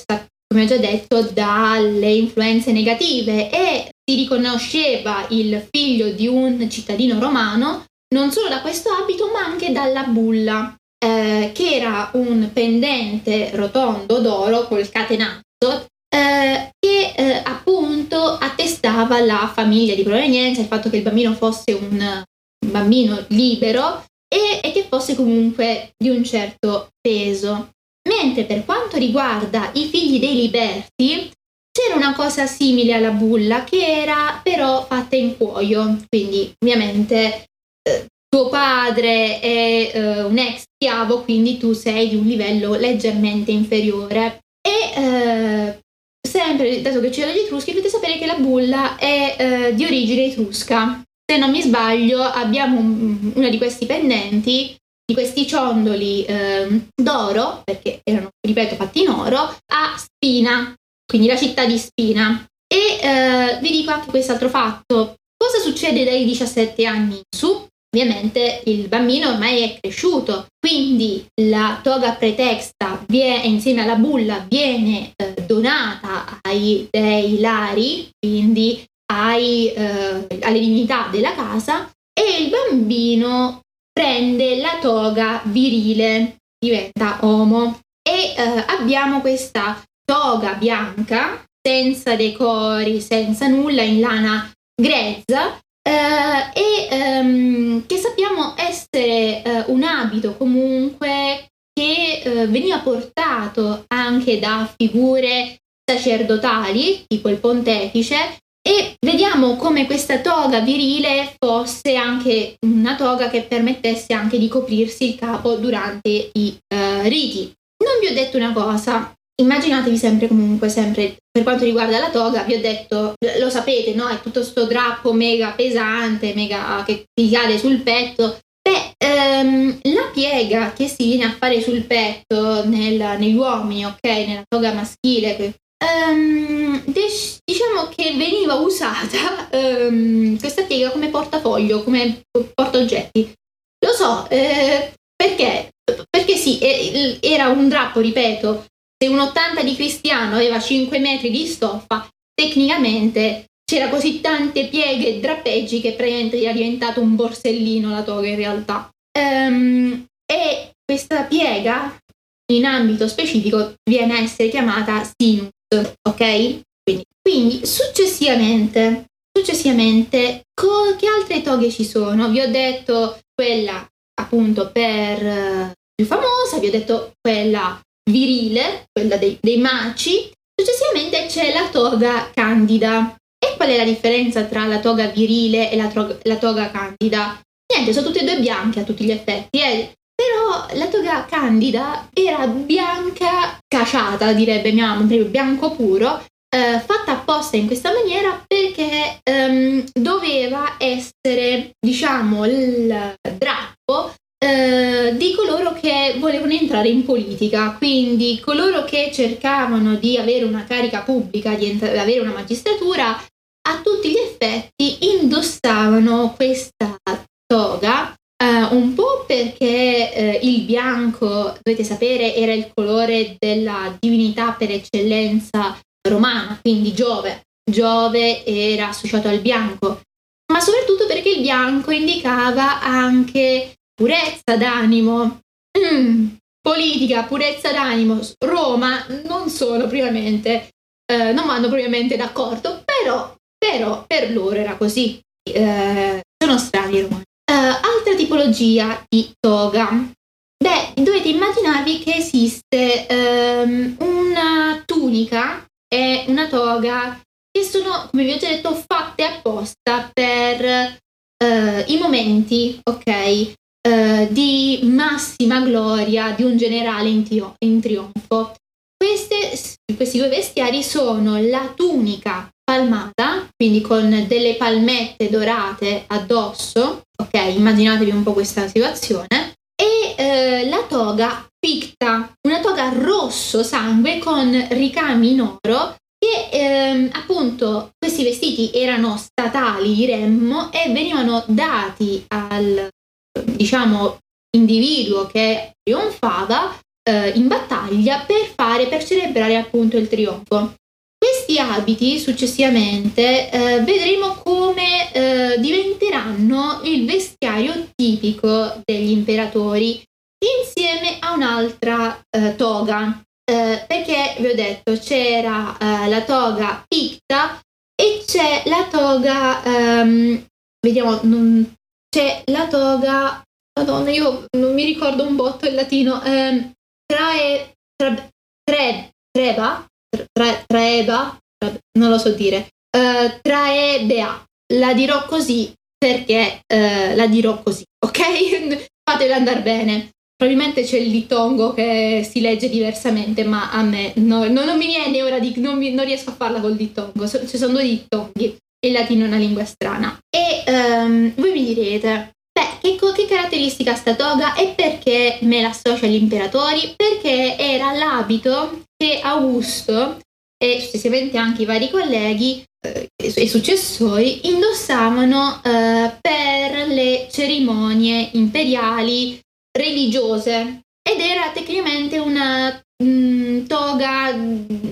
come ho già detto, dalle influenze negative. E si riconosceva il figlio di un cittadino romano non solo da questo abito ma anche dalla bulla, eh, che era un pendente rotondo d'oro col catenazzo eh, che eh, appunto attestava la famiglia di provenienza, il fatto che il bambino fosse un, bambino libero e, e che fosse comunque di un certo peso. Mentre per quanto riguarda i figli dei liberti, c'era una cosa simile alla bulla che era però fatta in cuoio, quindi ovviamente eh, tuo padre è eh, un ex schiavo, quindi tu sei di un livello leggermente inferiore. E eh, sempre, dato che c'erano gli etruschi, dovete sapere che la bulla è eh, di origine etrusca. Se non mi sbaglio, abbiamo un, uno di questi pendenti, di questi ciondoli ehm, d'oro, perché erano, ripeto, fatti in oro, a Spina, quindi la città di Spina. E eh, vi dico anche quest'altro fatto. Cosa succede dai 17 anni in su? Ovviamente il bambino ormai è cresciuto, quindi la toga pretexta viene, insieme alla bulla viene eh, donata ai dei lari, quindi ai, eh, alle dignità della casa, e il bambino prende la toga virile, diventa uomo. E eh, abbiamo questa toga bianca, senza decori, senza nulla, in lana grezza, e um, che sappiamo essere uh, un abito comunque che uh, veniva portato anche da figure sacerdotali, tipo il pontefice, e vediamo come questa toga virile fosse anche una toga che permettesse anche di coprirsi il capo durante i uh, riti. Non vi ho detto una cosa, immaginatevi sempre comunque, sempre per quanto riguarda la toga, vi ho detto, lo sapete, no? È tutto questo drappo mega pesante, mega che ti cade sul petto. Beh, ehm, la piega che si viene a fare sul petto nel, negli uomini, ok? Nella toga maschile, ehm, diciamo che veniva usata ehm, questa piega come portafoglio, come portaoggetti. Lo so, eh, perché? Perché sì, era un drappo, ripeto, se un 80 di Cristiano aveva 5 metri di stoffa, tecnicamente c'era così tante pieghe e drappeggi che praticamente era diventato un borsellino la toga in realtà. Um, e questa piega in ambito specifico viene a essere chiamata sinus, ok? Quindi, quindi successivamente, successivamente co- che altre toghe ci sono? Vi ho detto quella appunto per uh, più famosa, vi ho detto quella virile, quella dei, dei maci. Successivamente c'è la toga candida. E qual è la differenza tra la toga virile e la, toga, la toga candida? Niente, sono tutte e due bianche a tutti gli effetti, eh? però la toga candida era bianca caciata, direbbe mia mamma, bianco puro, eh, fatta apposta in questa maniera perché ehm, doveva essere, diciamo, il drappo eh, di coloro che volevano entrare in politica, quindi coloro che cercavano di avere una carica pubblica, di entra- avere una magistratura, a tutti gli effetti indossavano questa toga, eh, un po' perché eh, il bianco, dovete sapere, era il colore della divinità per eccellenza romana, quindi Giove. Giove era associato al bianco, ma soprattutto perché il bianco indicava anche purezza d'animo. Mm, politica, purezza d'animo, Roma non sono propriamente, eh, non vanno propriamente d'accordo, però, però per loro era così. Eh, sono strani i romani. Uh, altra tipologia di toga. Beh, dovete immaginarvi che esiste um, una tunica e una toga che sono, come vi ho già detto, fatte apposta per uh, i momenti, ok? Eh, di massima gloria di un generale in, tio- in trionfo. Queste, questi due vestiari sono la tunica palmata, quindi con delle palmette dorate addosso, ok, immaginatevi un po' questa situazione, e eh, la toga picta, una toga rosso sangue con ricami in oro che ehm, appunto questi vestiti erano statali, diremmo, e venivano dati al diciamo, individuo che trionfava eh, in battaglia per fare, per celebrare appunto il trionfo. Questi abiti successivamente eh, vedremo come eh, diventeranno il vestiario tipico degli imperatori insieme a un'altra eh, toga. Eh, perché vi ho detto c'era eh, la toga picta e c'è la toga, ehm, vediamo, non, c'è la toga, madonna, io non mi ricordo un botto il latino, ehm, trae, tra, tre, treba, tra, traeba, non lo so dire, uh, traebea, la dirò così perché uh, la dirò così, ok? Fatela andare bene. Probabilmente c'è il dittongo che si legge diversamente, ma a me no, no, non mi viene ora di... Non, mi, non riesco a farla col dittongo, so, ci sono due il latino è una lingua strana. E um, voi mi direte, beh, che, che caratteristica sta toga e perché me la associa agli imperatori? Perché era l'abito che Augusto e successivamente anche i vari colleghi eh, successori indossavano eh, per le cerimonie imperiali religiose ed era tecnicamente una mh, mm, toga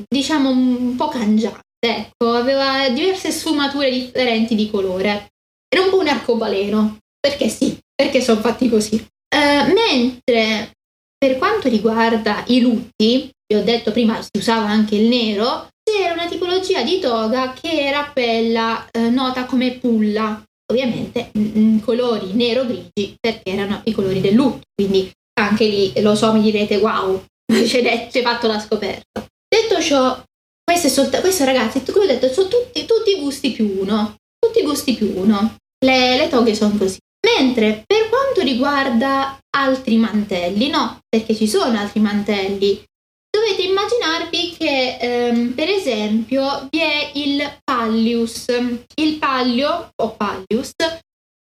diciamo un po' cangiata ecco, aveva diverse sfumature differenti di colore. Era un po' un arcobaleno, perché sì, perché sono fatti così. Uh, mentre per quanto riguarda i lutti, vi ho detto prima si usava anche il nero, c'era una tipologia di toga che era quella uh, nota come pulla, ovviamente in colori nero-grigi perché erano i colori del lutto, quindi anche lì lo so, mi direte wow, ci hai fatto la scoperta. Detto ciò, questo, è solta- questo ragazzi, come ho detto, sono tutti, tutti gusti più uno, tutti gusti più uno. Le, le toghe sono così. Mentre per quanto riguarda altri mantelli, no, perché ci sono altri mantelli, dovete immaginarvi che ehm, per esempio vi è il pallius. Il pallio o pallius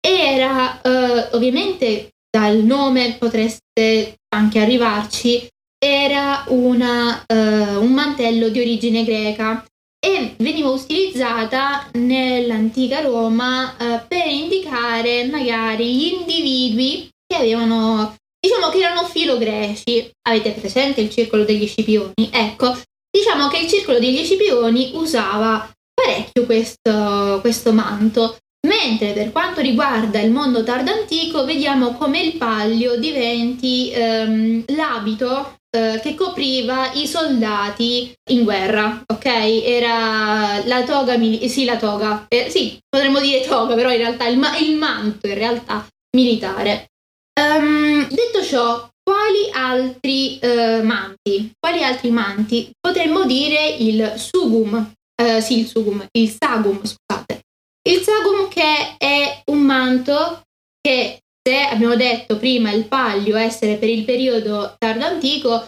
era eh, ovviamente dal nome potreste anche arrivarci, era una, uh, un mantello di origine greca e veniva utilizzata nell'antica Roma uh, per indicare magari gli individui che avevano, diciamo che erano filogreci. Avete presente il circolo degli Scipioni? Ecco, diciamo che il circolo degli Scipioni usava parecchio questo, questo manto. Mentre per quanto riguarda il mondo tardantico vediamo come il palio diventi ehm, l'abito eh, che copriva i soldati in guerra, ok? Era la toga, mili- sì la toga, eh, sì potremmo dire toga, però in realtà il, ma- il manto in realtà militare. Um, detto ciò, quali altri uh, manti? Quali altri manti? Potremmo dire il sugum, uh, sì il sugum, il sagum, scusate. Il sagum che è un manto che se abbiamo detto prima il palio essere per il periodo tardo antico,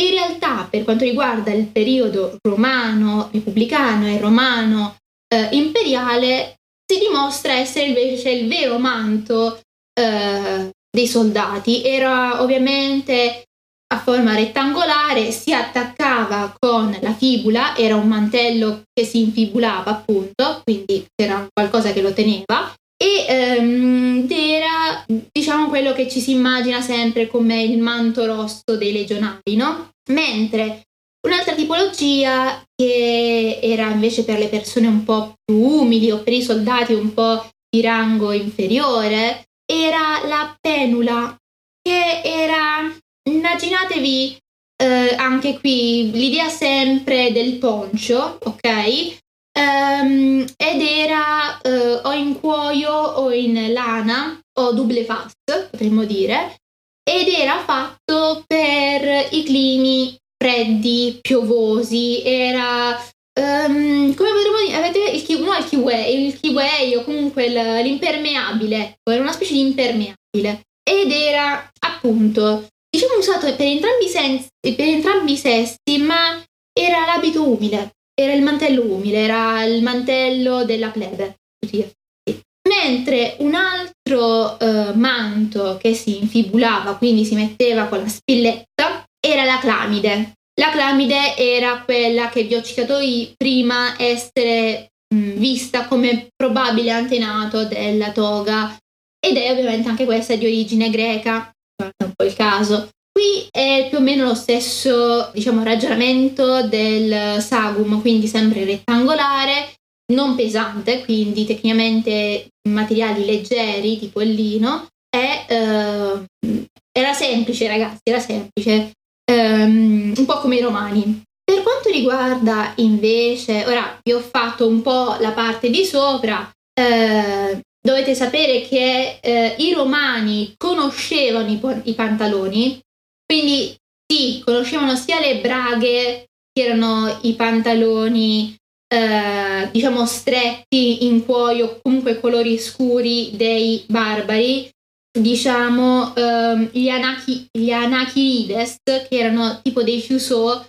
in realtà per quanto riguarda il periodo romano, repubblicano e romano eh, imperiale, si dimostra essere invece il vero manto eh, dei soldati. Era ovviamente a forma rettangolare, si attaccava con la fibula, era un mantello che si infibulava appunto, quindi c'era qualcosa che lo teneva, e um, era diciamo quello che ci si immagina sempre come il manto rosso dei legionari, no? Mentre un'altra tipologia che era invece per le persone un po' più umili o per i soldati un po' di rango inferiore era la penula, che era immaginatevi eh, anche qui l'idea sempre del poncio, ok? Um, ed era uh, o in cuoio o in lana o double fast, potremmo dire, ed era fatto per i climi freddi, piovosi, era um, come potremmo dire, avete il, no, il kiwi, il kiwi o comunque l'impermeabile, ecco, era una specie di impermeabile ed era appunto diciamo usato per entrambi, sensi, per entrambi i sessi, ma era l'abito umile, era il mantello umile, era il mantello della plebe, Mentre un altro uh, manto che si infibulava, quindi si metteva con la spilletta, era la clamide. La clamide era quella che vi ho citato prima essere mh, vista come probabile antenato della toga. Ed è ovviamente anche questa di origine greca, è un po' il caso. Qui è più o meno lo stesso diciamo, ragionamento del sagum, quindi sempre rettangolare, non pesante, quindi tecnicamente materiali leggeri tipo il lino, è, eh, era semplice ragazzi, era semplice, um, un po' come i romani. Per quanto riguarda invece, ora vi ho fatto un po' la parte di sopra, eh, dovete sapere che eh, i romani conoscevano i, i pantaloni, quindi sì, conoscevano sia le braghe, che erano i pantaloni, eh, diciamo, stretti in cuoio, comunque colori scuri dei barbari, diciamo, ehm, gli, anachi, gli anachirides, che erano tipo dei chiusò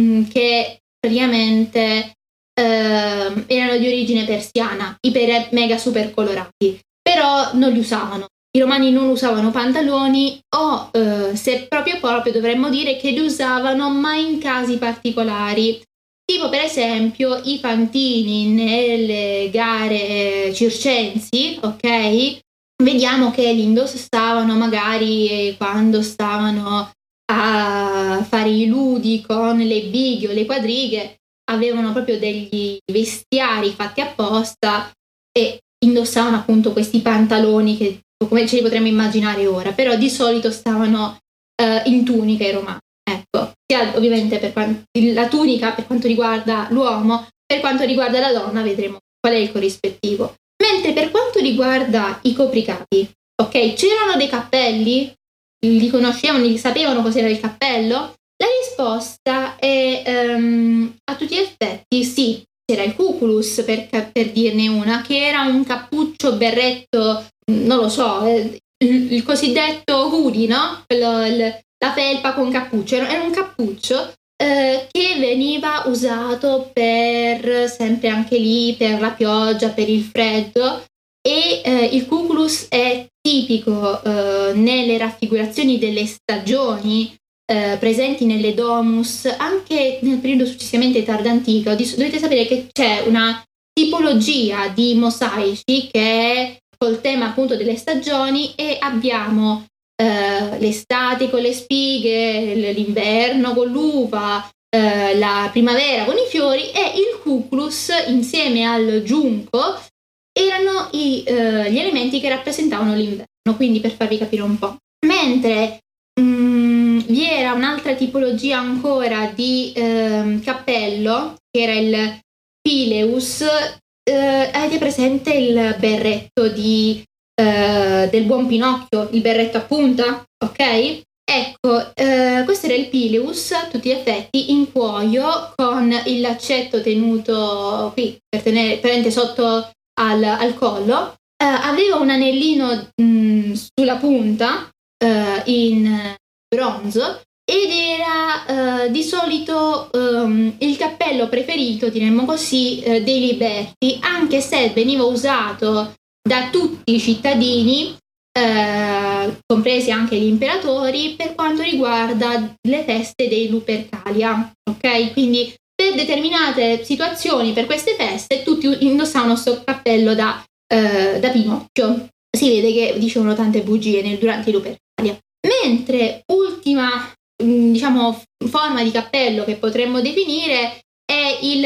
mm, che praticamente eh, erano di origine persiana, iper mega super colorati, però non li usavano i romani non usavano pantaloni o eh, se proprio proprio dovremmo dire che li usavano ma in casi particolari. Tipo per esempio i fantini nelle gare circensi, ok? Vediamo che li indossavano magari eh, quando stavano a fare i ludi con le bighe o le quadrighe, avevano proprio degli vestiari fatti apposta e indossavano appunto questi pantaloni che come ce li potremmo immaginare ora, però di solito stavano uh, in tunica i romani. Ecco, sia ovviamente per quanto, la tunica per quanto riguarda l'uomo, per quanto riguarda la donna vedremo qual è il corrispettivo. Mentre per quanto riguarda i copricapi, ok, c'erano dei cappelli, li conoscevano, li sapevano cos'era il cappello? La risposta è um, a tutti gli effetti sì, c'era il cuculus per, per, dirne una, che era un cappuccio berretto, non lo so, eh, il, il cosiddetto hoodie, no? Quello, il, la felpa con cappuccio, era, era un cappuccio eh, che veniva usato per sempre anche lì per la pioggia, per il freddo e eh, il cuculus è tipico eh, nelle raffigurazioni delle stagioni eh, presenti nelle domus anche nel periodo successivamente tardantico. Dovete sapere che c'è una tipologia di mosaici che è col tema appunto delle stagioni e abbiamo eh, l'estate con le spighe, l'inverno con l'uva, eh, la primavera con i fiori e il cuculus insieme al giunco erano i, eh, gli elementi che rappresentavano l'inverno, quindi per farvi capire un po'. Mentre mh, mm, vi era un'altra tipologia ancora di eh, cappello, che era il Pileus. Eh, avete presente il berretto di, eh, del buon Pinocchio, il berretto a punta? Ok? Ecco, eh, questo era il Pileus tutti gli effetti in cuoio con il laccetto tenuto qui per tenere prende sotto al, al collo. Eh, aveva un anellino mh, mm, sulla punta eh, in bronzo ed era uh, di solito um, il cappello preferito, diremmo così, uh, dei liberti, anche se veniva usato da tutti i cittadini, uh, compresi anche gli imperatori, per quanto riguarda le feste dei Lupercalia. Ok? Quindi per determinate situazioni, per queste feste, tutti indossavano questo cappello da, da Pinocchio. Si vede che dicevano tante bugie nel, durante i Lupercalia. Mentre ultima, mm, diciamo, forma di cappello che potremmo definire è il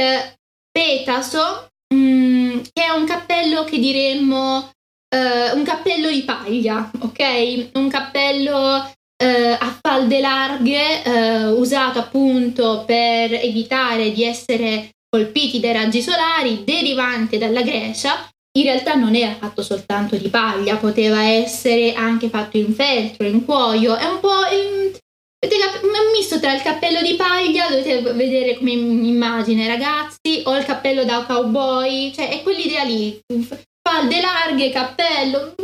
petaso, mm, che è un cappello che diremmo Uh, un cappello di paglia, ok? Un cappello uh, a falde larghe uh, usato appunto per evitare di essere colpiti dai raggi solari derivante dalla Grecia in realtà non era fatto soltanto di paglia, poteva essere anche fatto in feltro, in cuoio, è un po' il, un misto tra il cappello di paglia, dovete vedere come immagine ragazzi, o il cappello da cowboy, cioè è quell'idea lì, falde larghe, cappello,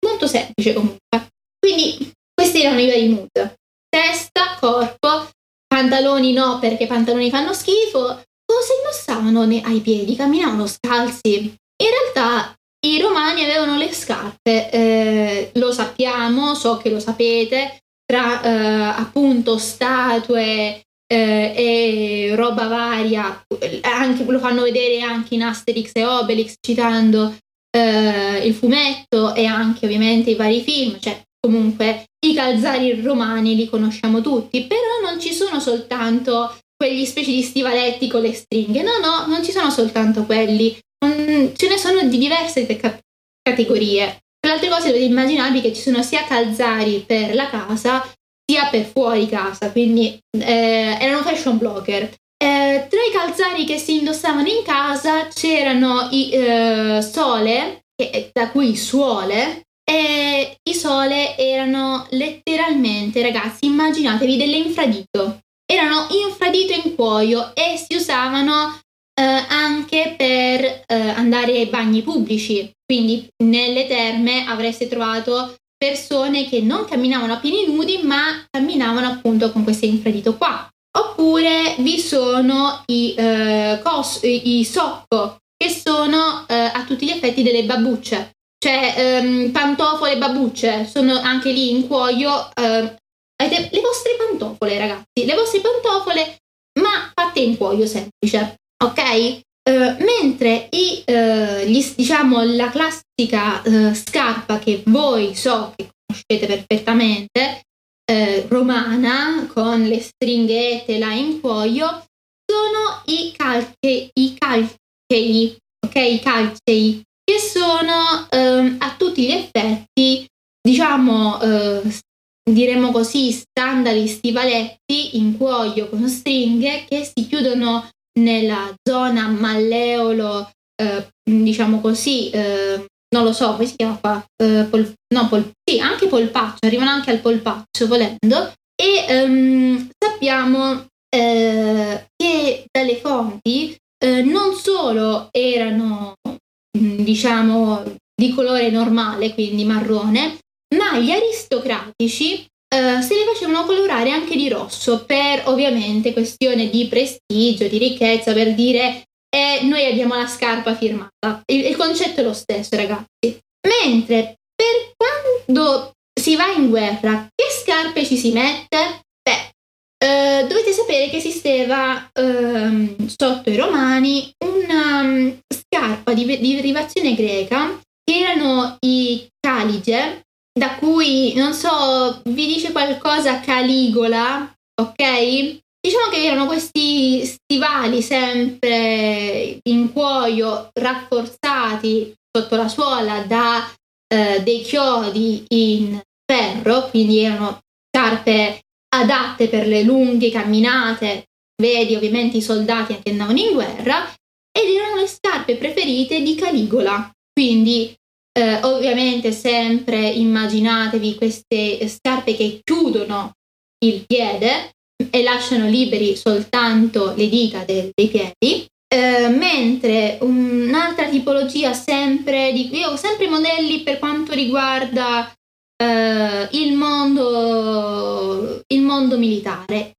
molto semplice comunque. Quindi questi erano i vari mood, testa, corpo, pantaloni no perché i pantaloni fanno schifo, cosa indossavano ai piedi? Camminavano scalzi, in realtà i romani avevano le scarpe, eh, lo sappiamo, so che lo sapete, tra eh, appunto statue eh, e roba varia, anche, lo fanno vedere anche in Asterix e Obelix citando eh, il fumetto e anche ovviamente i vari film, cioè comunque i calzari romani li conosciamo tutti, però non ci sono soltanto quegli specie di stivaletti con le stringhe, no, no, non ci sono soltanto quelli, Mm, ce ne sono di diverse ca- categorie. Per altre cose dovete immaginarvi che ci sono sia calzari per la casa sia per fuori casa, quindi eh, erano fashion blogger. Eh, tra i calzari che si indossavano in casa c'erano i eh, sole, che, da cui suole, e i sole erano letteralmente, ragazzi, immaginatevi delle infradito. Erano infradito in cuoio e si usavano eh, anche per eh, andare ai bagni pubblici. Quindi nelle terme avreste trovato persone che non camminavano a piedi nudi ma camminavano appunto con questo infradito qua. Oppure vi sono i, eh, cos- i socco che sono eh, a tutti gli effetti delle babbucce, cioè ehm, pantofole babbucce, sono anche lì in cuoio. Eh, avete le vostre pantofole ragazzi, le vostre pantofole ma fatte in cuoio semplice ok? Uh, mentre i, uh, gli, diciamo, la classica uh, scarpa che voi so che conoscete perfettamente, romana, con le stringhette là in cuoio, sono i, calche, i calchei, ok? I calcei, che sono ehm, a tutti gli effetti, diciamo, diremmo così, standard stivaletti in cuoio con stringhe che si chiudono nella zona malleolo, eh, diciamo così, eh, non lo so, come si chiama qua? Eh, pol- no, pol- sì, anche polpaccio, arrivano anche al polpaccio volendo, e um, sappiamo eh, che dalle fonti eh, non solo erano mm, diciamo di colore normale, quindi marrone, ma gli aristocratici Uh, se le facevano colorare anche di rosso per ovviamente questione di prestigio, di ricchezza, per dire eh, noi abbiamo la scarpa firmata. Il, il, concetto è lo stesso, ragazzi. Mentre per quando si va in guerra, che scarpe ci si mette? Beh, uh, dovete sapere che esisteva uh, sotto i romani una um, scarpa di, di derivazione greca che erano i calige da cui, non so, vi dice qualcosa Caligola, ok? Diciamo che erano questi stivali sempre in cuoio rafforzati sotto la suola da eh, dei chiodi in ferro, quindi erano scarpe adatte per le lunghe camminate, vedi ovviamente i soldati che andavano in guerra, ed erano le scarpe preferite di Caligola, quindi eh, ovviamente sempre immaginatevi queste scarpe che chiudono il piede e lasciano liberi soltanto le dita de- dei piedi. Eh, mentre un'altra tipologia sempre di io ho sempre modelli per quanto riguarda eh, il mondo il mondo militare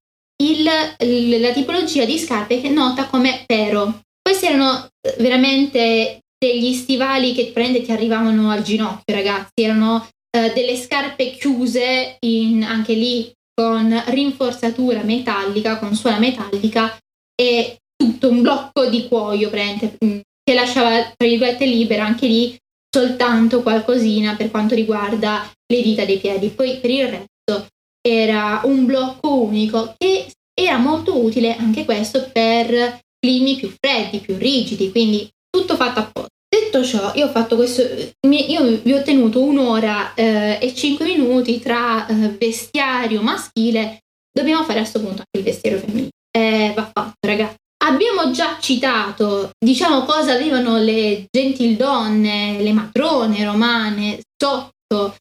il, la tipologia di scarpe che è nota come pero questi erano veramente degli stivali che prende ti arrivavano al ginocchio, ragazzi, erano eh, delle scarpe chiuse in, anche lì con rinforzatura metallica, con suola metallica e tutto un blocco di cuoio prende, mm, che lasciava tra virgolette libera anche lì soltanto qualcosina per quanto riguarda le dita dei piedi. Poi per il resto era un blocco unico che era molto utile anche questo per climi più freddi, più rigidi, quindi tutto fatto apposta. Detto ciò, io ho fatto questo, io vi ho tenuto un'ora eh, e cinque minuti tra eh, vestiario maschile, dobbiamo fare a questo punto anche il vestiario femminile. Eh, va fatto, ragazzi. Abbiamo già citato, diciamo, cosa avevano le gentildonne, le matrone romane sotto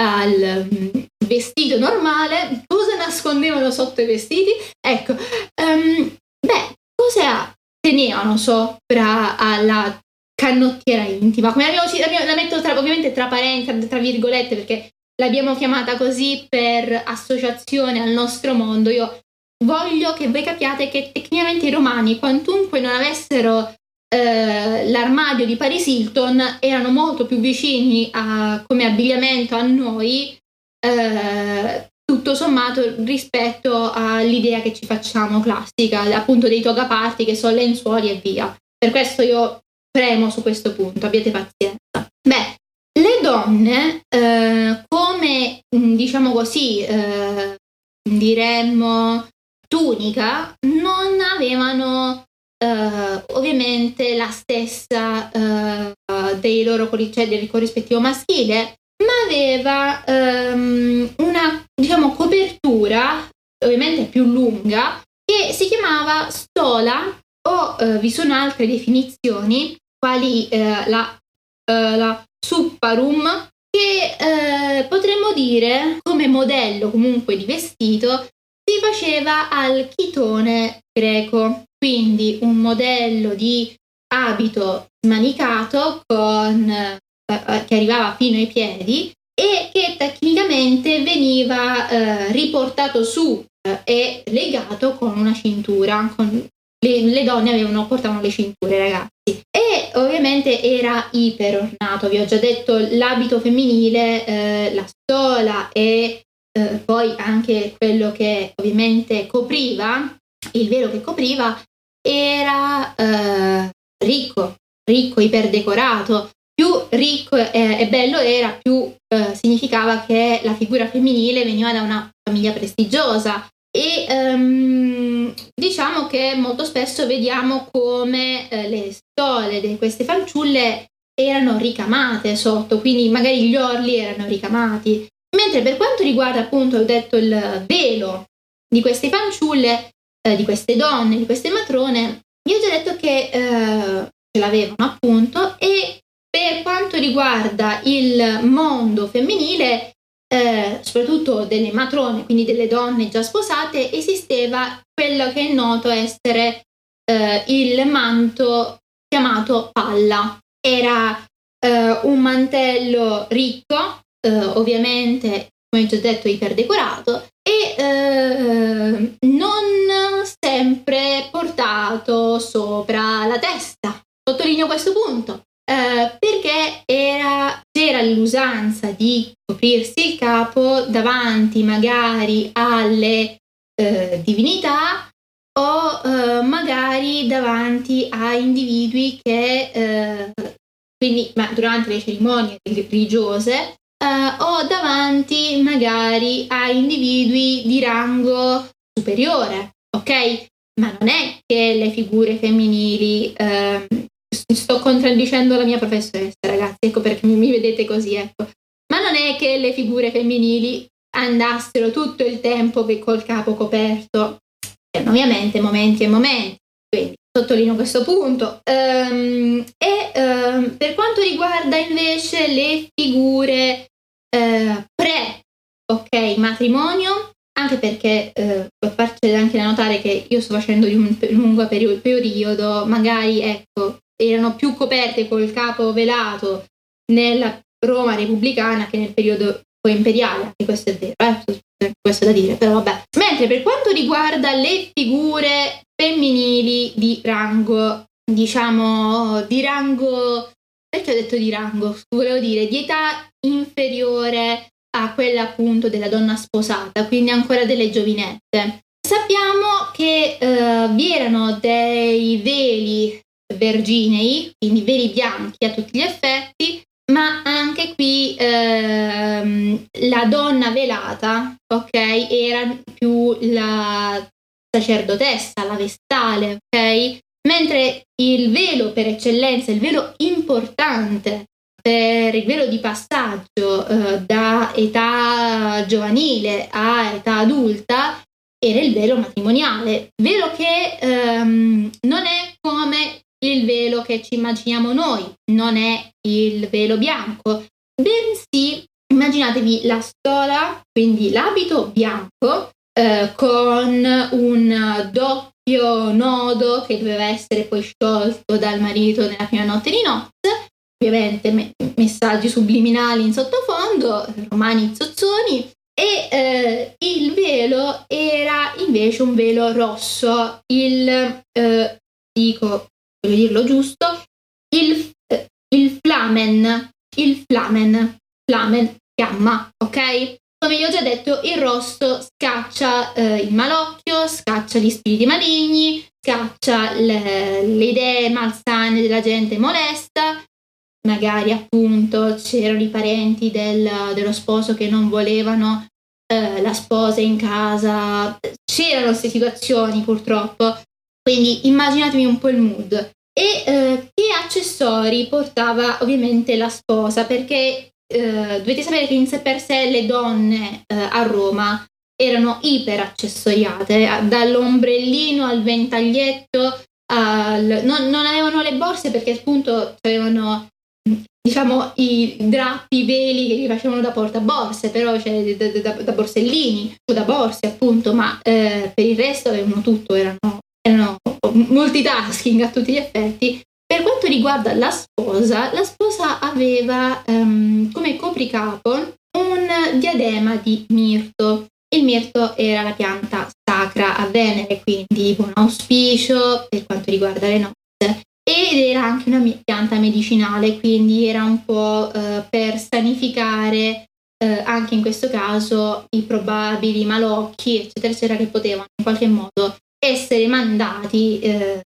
al mm, vestito normale, cosa nascondevano sotto i vestiti? Ecco, um, beh, cosa tenevano sopra alla canottiera intima. Come l'abbiamo, l'abbiamo la metto tra, ovviamente tra parentesi, tra virgolette, perché l'abbiamo chiamata così per associazione al nostro mondo. Io voglio che voi capiate che tecnicamente i romani, quantunque non avessero eh, l'armadio di Paris Hilton, erano molto più vicini a, come abbigliamento a noi. Eh, tutto sommato rispetto all'idea che ci facciamo classica, appunto dei toga party che sono lenzuoli e via. Per questo io premo su questo punto, abbiate pazienza. Beh, le donne, eh, come mm, diciamo così, eh, diremmo tunica, non avevano eh, ovviamente la stessa eh, dei loro cioè del corrispettivo maschile, ma aveva ehm, una diciamo copertura ovviamente più lunga che si chiamava stola o eh, vi sono altre definizioni quali eh, la, eh, la supparum, che eh, potremmo dire come modello comunque di vestito si faceva al chitone greco, quindi un modello di abito smanicato con, eh, eh, che arrivava fino ai piedi e che tecnicamente veniva eh, riportato su eh, e legato con una cintura. Con, le, le, donne avevano, portavano le cinture, ragazzi. E ovviamente era iper ornato, vi ho già detto l'abito femminile, eh, la stola e eh, poi anche quello che ovviamente copriva, il velo che copriva, era eh, ricco, ricco, iper decorato. Più ricco e bello era, più eh, significava che la figura femminile veniva da una famiglia prestigiosa, e um, diciamo che molto spesso vediamo come eh, le stole di queste fanciulle erano ricamate sotto, quindi magari gli orli erano ricamati. Mentre per quanto riguarda appunto, ho detto il velo di queste fanciulle, eh, di queste donne, di queste matrone, vi ho già detto che eh, ce l'avevano appunto e per quanto riguarda il mondo femminile eh, soprattutto delle matrone, quindi delle donne già sposate, esisteva quello che è noto essere eh, il manto chiamato palla. Era eh, un mantello ricco, eh, ovviamente, come già detto, iperdecorato e eh, non sempre portato sopra la testa. Sottolineo questo punto. Eh, perché era, c'era l'usanza di coprirsi il capo davanti magari alle eh, divinità o eh, magari davanti a individui che eh, quindi ma durante le cerimonie religiose uh, o davanti magari a individui di rango superiore, ok? Ma non è che le figure femminili, uh, sto contraddicendo la mia professoressa ragazzi, ecco perché mi, vedete così, ecco. Ma non è che le figure femminili andassero tutto il tempo col capo coperto, ovviamente momenti e momenti, quindi sottolineo questo punto. Um, e um, per quanto riguarda invece le figure uh, pre, ok, matrimonio, anche perché eh, faccio anche da notare che io sto facendo di un lungo periodo, magari ecco, erano più coperte col capo velato nella Roma repubblicana che nel periodo imperiale, anche questo è vero, eh? questo è da dire, però vabbè. Mentre per quanto riguarda le figure femminili di rango, diciamo, di rango, perché ho detto di rango? Volevo dire di età inferiore a quella appunto della donna sposata, quindi ancora delle giovinette. Sappiamo che uh, vi erano dei veli verginei, quindi veli bianchi a tutti gli effetti, ma anche qui ehm, la donna velata, ok, era più la sacerdotessa, la vestale, ok? Mentre il velo per eccellenza, il velo importante per il velo di passaggio eh, da età giovanile a età adulta era il velo matrimoniale, velo che ehm, non è come il velo che ci immaginiamo noi, non è il velo bianco, bensì immaginatevi la stola, quindi l'abito bianco eh, con un doppio nodo che doveva essere poi sciolto dal marito nella prima notte di nozze, ovviamente me- messaggi subliminali in sottofondo, romani zozzoni, e eh, il velo era invece un velo rosso, il, eh, dico voglio dirlo giusto, il, eh, il flamen, il flamen, flamen, fiamma, ok? Come vi ho già detto, il rosso scaccia eh, il malocchio, scaccia gli spiriti maligni, scaccia le, le idee malsane della gente molesta, magari appunto c'erano i parenti del, dello sposo che non volevano eh, la sposa in casa, c'erano queste situazioni purtroppo, quindi immaginatevi un po' il mood. E eh, che accessori portava ovviamente la sposa? Perché eh, dovete sapere che in sé per sé le donne eh, a Roma erano iper accessoriate, dall'ombrellino al ventaglietto, al... Non, non, avevano le borse perché appunto avevano diciamo i drappi, i veli che li facevano da portaborse, però cioè, da, da, da, borsellini o da borse appunto, ma eh, per il resto avevano tutto, erano erano multitasking a tutti gli effetti. Per quanto riguarda la sposa, la sposa aveva um, come copricapo un diadema di mirto. Il mirto era la pianta sacra a Venere, quindi buon auspicio per quanto riguarda le nozze. Ed era anche una pianta medicinale, quindi era un po' uh, per sanificare uh, anche in questo caso i probabili malocchi, eccetera, eccetera, che potevano in qualche modo essere mandati eh,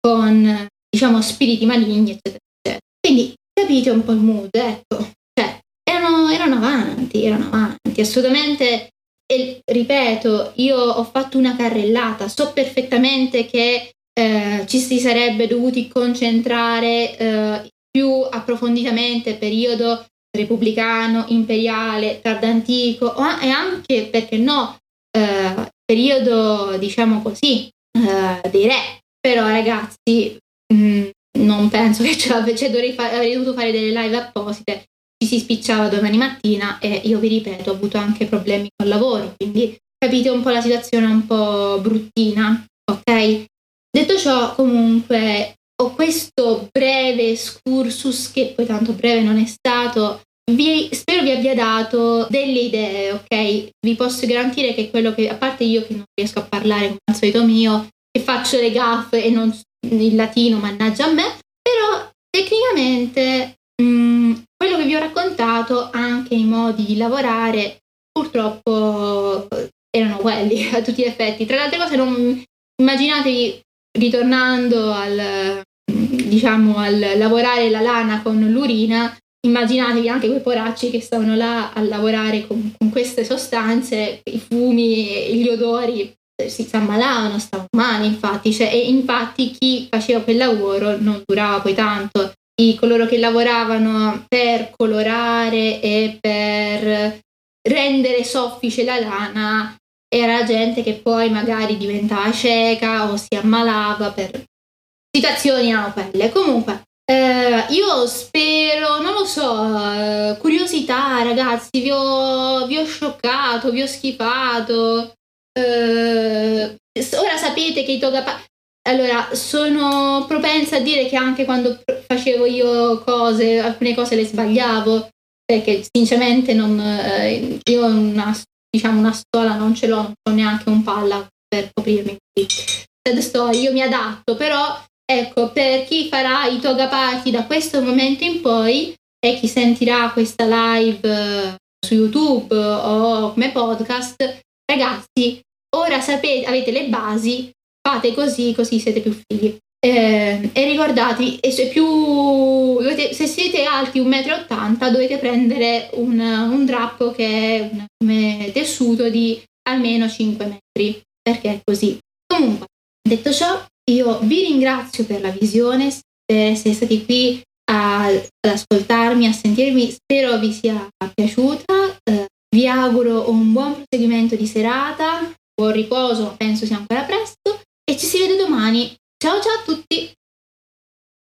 con diciamo spiriti maligni eccetera eccetera. Quindi capite un po' il mood ecco. Cioè erano, erano avanti erano avanti assolutamente. E ripeto io ho fatto una carrellata. So perfettamente che eh, ci si sarebbe dovuti concentrare eh, più approfonditamente periodo repubblicano, imperiale, tardantico e anche, perché no, eh, periodo, diciamo così, uh, dei re. Però ragazzi, mh, mm, non penso che ce l'avrei, cioè dovrei fa- avrei dovuto fare delle live apposite ci si spicciava domani mattina e io vi ripeto ho avuto anche problemi col lavoro, quindi capite un po' la situazione un po' bruttina, ok? Detto ciò, comunque ho questo breve excursus che poi tanto breve non è stato. Vi, spero vi abbia dato delle idee, ok? Vi posso garantire che quello che, a parte io che non riesco a parlare come al solito mio, che faccio le gaffe e non il latino, mannaggia a me, però tecnicamente mh, mm, quello che vi ho raccontato, anche i modi di lavorare, purtroppo erano quelli a tutti gli effetti. Tra le altre cose, non, immaginatevi ritornando al, diciamo, al lavorare la lana con l'urina, immaginatevi anche quei poracci che stavano là a lavorare con, con queste sostanze, i fumi, gli odori, si ammalavano, stavano male infatti, cioè, e infatti chi faceva quel lavoro non durava poi tanto. I, coloro che lavoravano per colorare e per rendere soffice la lana era gente che poi magari diventava cieca o si ammalava per situazioni a pelle. Comunque, eh, io spero, non lo so, eh, curiosità ragazzi, vi ho, vi ho, scioccato, vi ho schifato. Eh, ora sapete che i toga... Allora, sono propensa a dire che anche quando facevo io cose, alcune cose le sbagliavo, perché sinceramente non, eh, io una diciamo una stola non ce l'ho, non ho neanche un palla per coprirmi. Sto, io mi adatto, però ecco, per chi farà i toga party da questo momento in poi e chi sentirà questa live eh, su YouTube o come podcast, ragazzi, ora sapete, avete le basi, fate così, così siete più fighi. Eh, e ricordatevi, se, più, se siete alti 1,80 m dovete prendere un, un drappo che è come tessuto di almeno 5 metri, perché è così. Comunque, detto ciò, io vi ringrazio per la visione, per essere stati qui a, ad ascoltarmi, a sentirmi, spero vi sia piaciuta. Eh, vi auguro un buon proseguimento di serata, buon riposo, penso sia ancora presto e ci si vede domani Ciao ciao a tutti!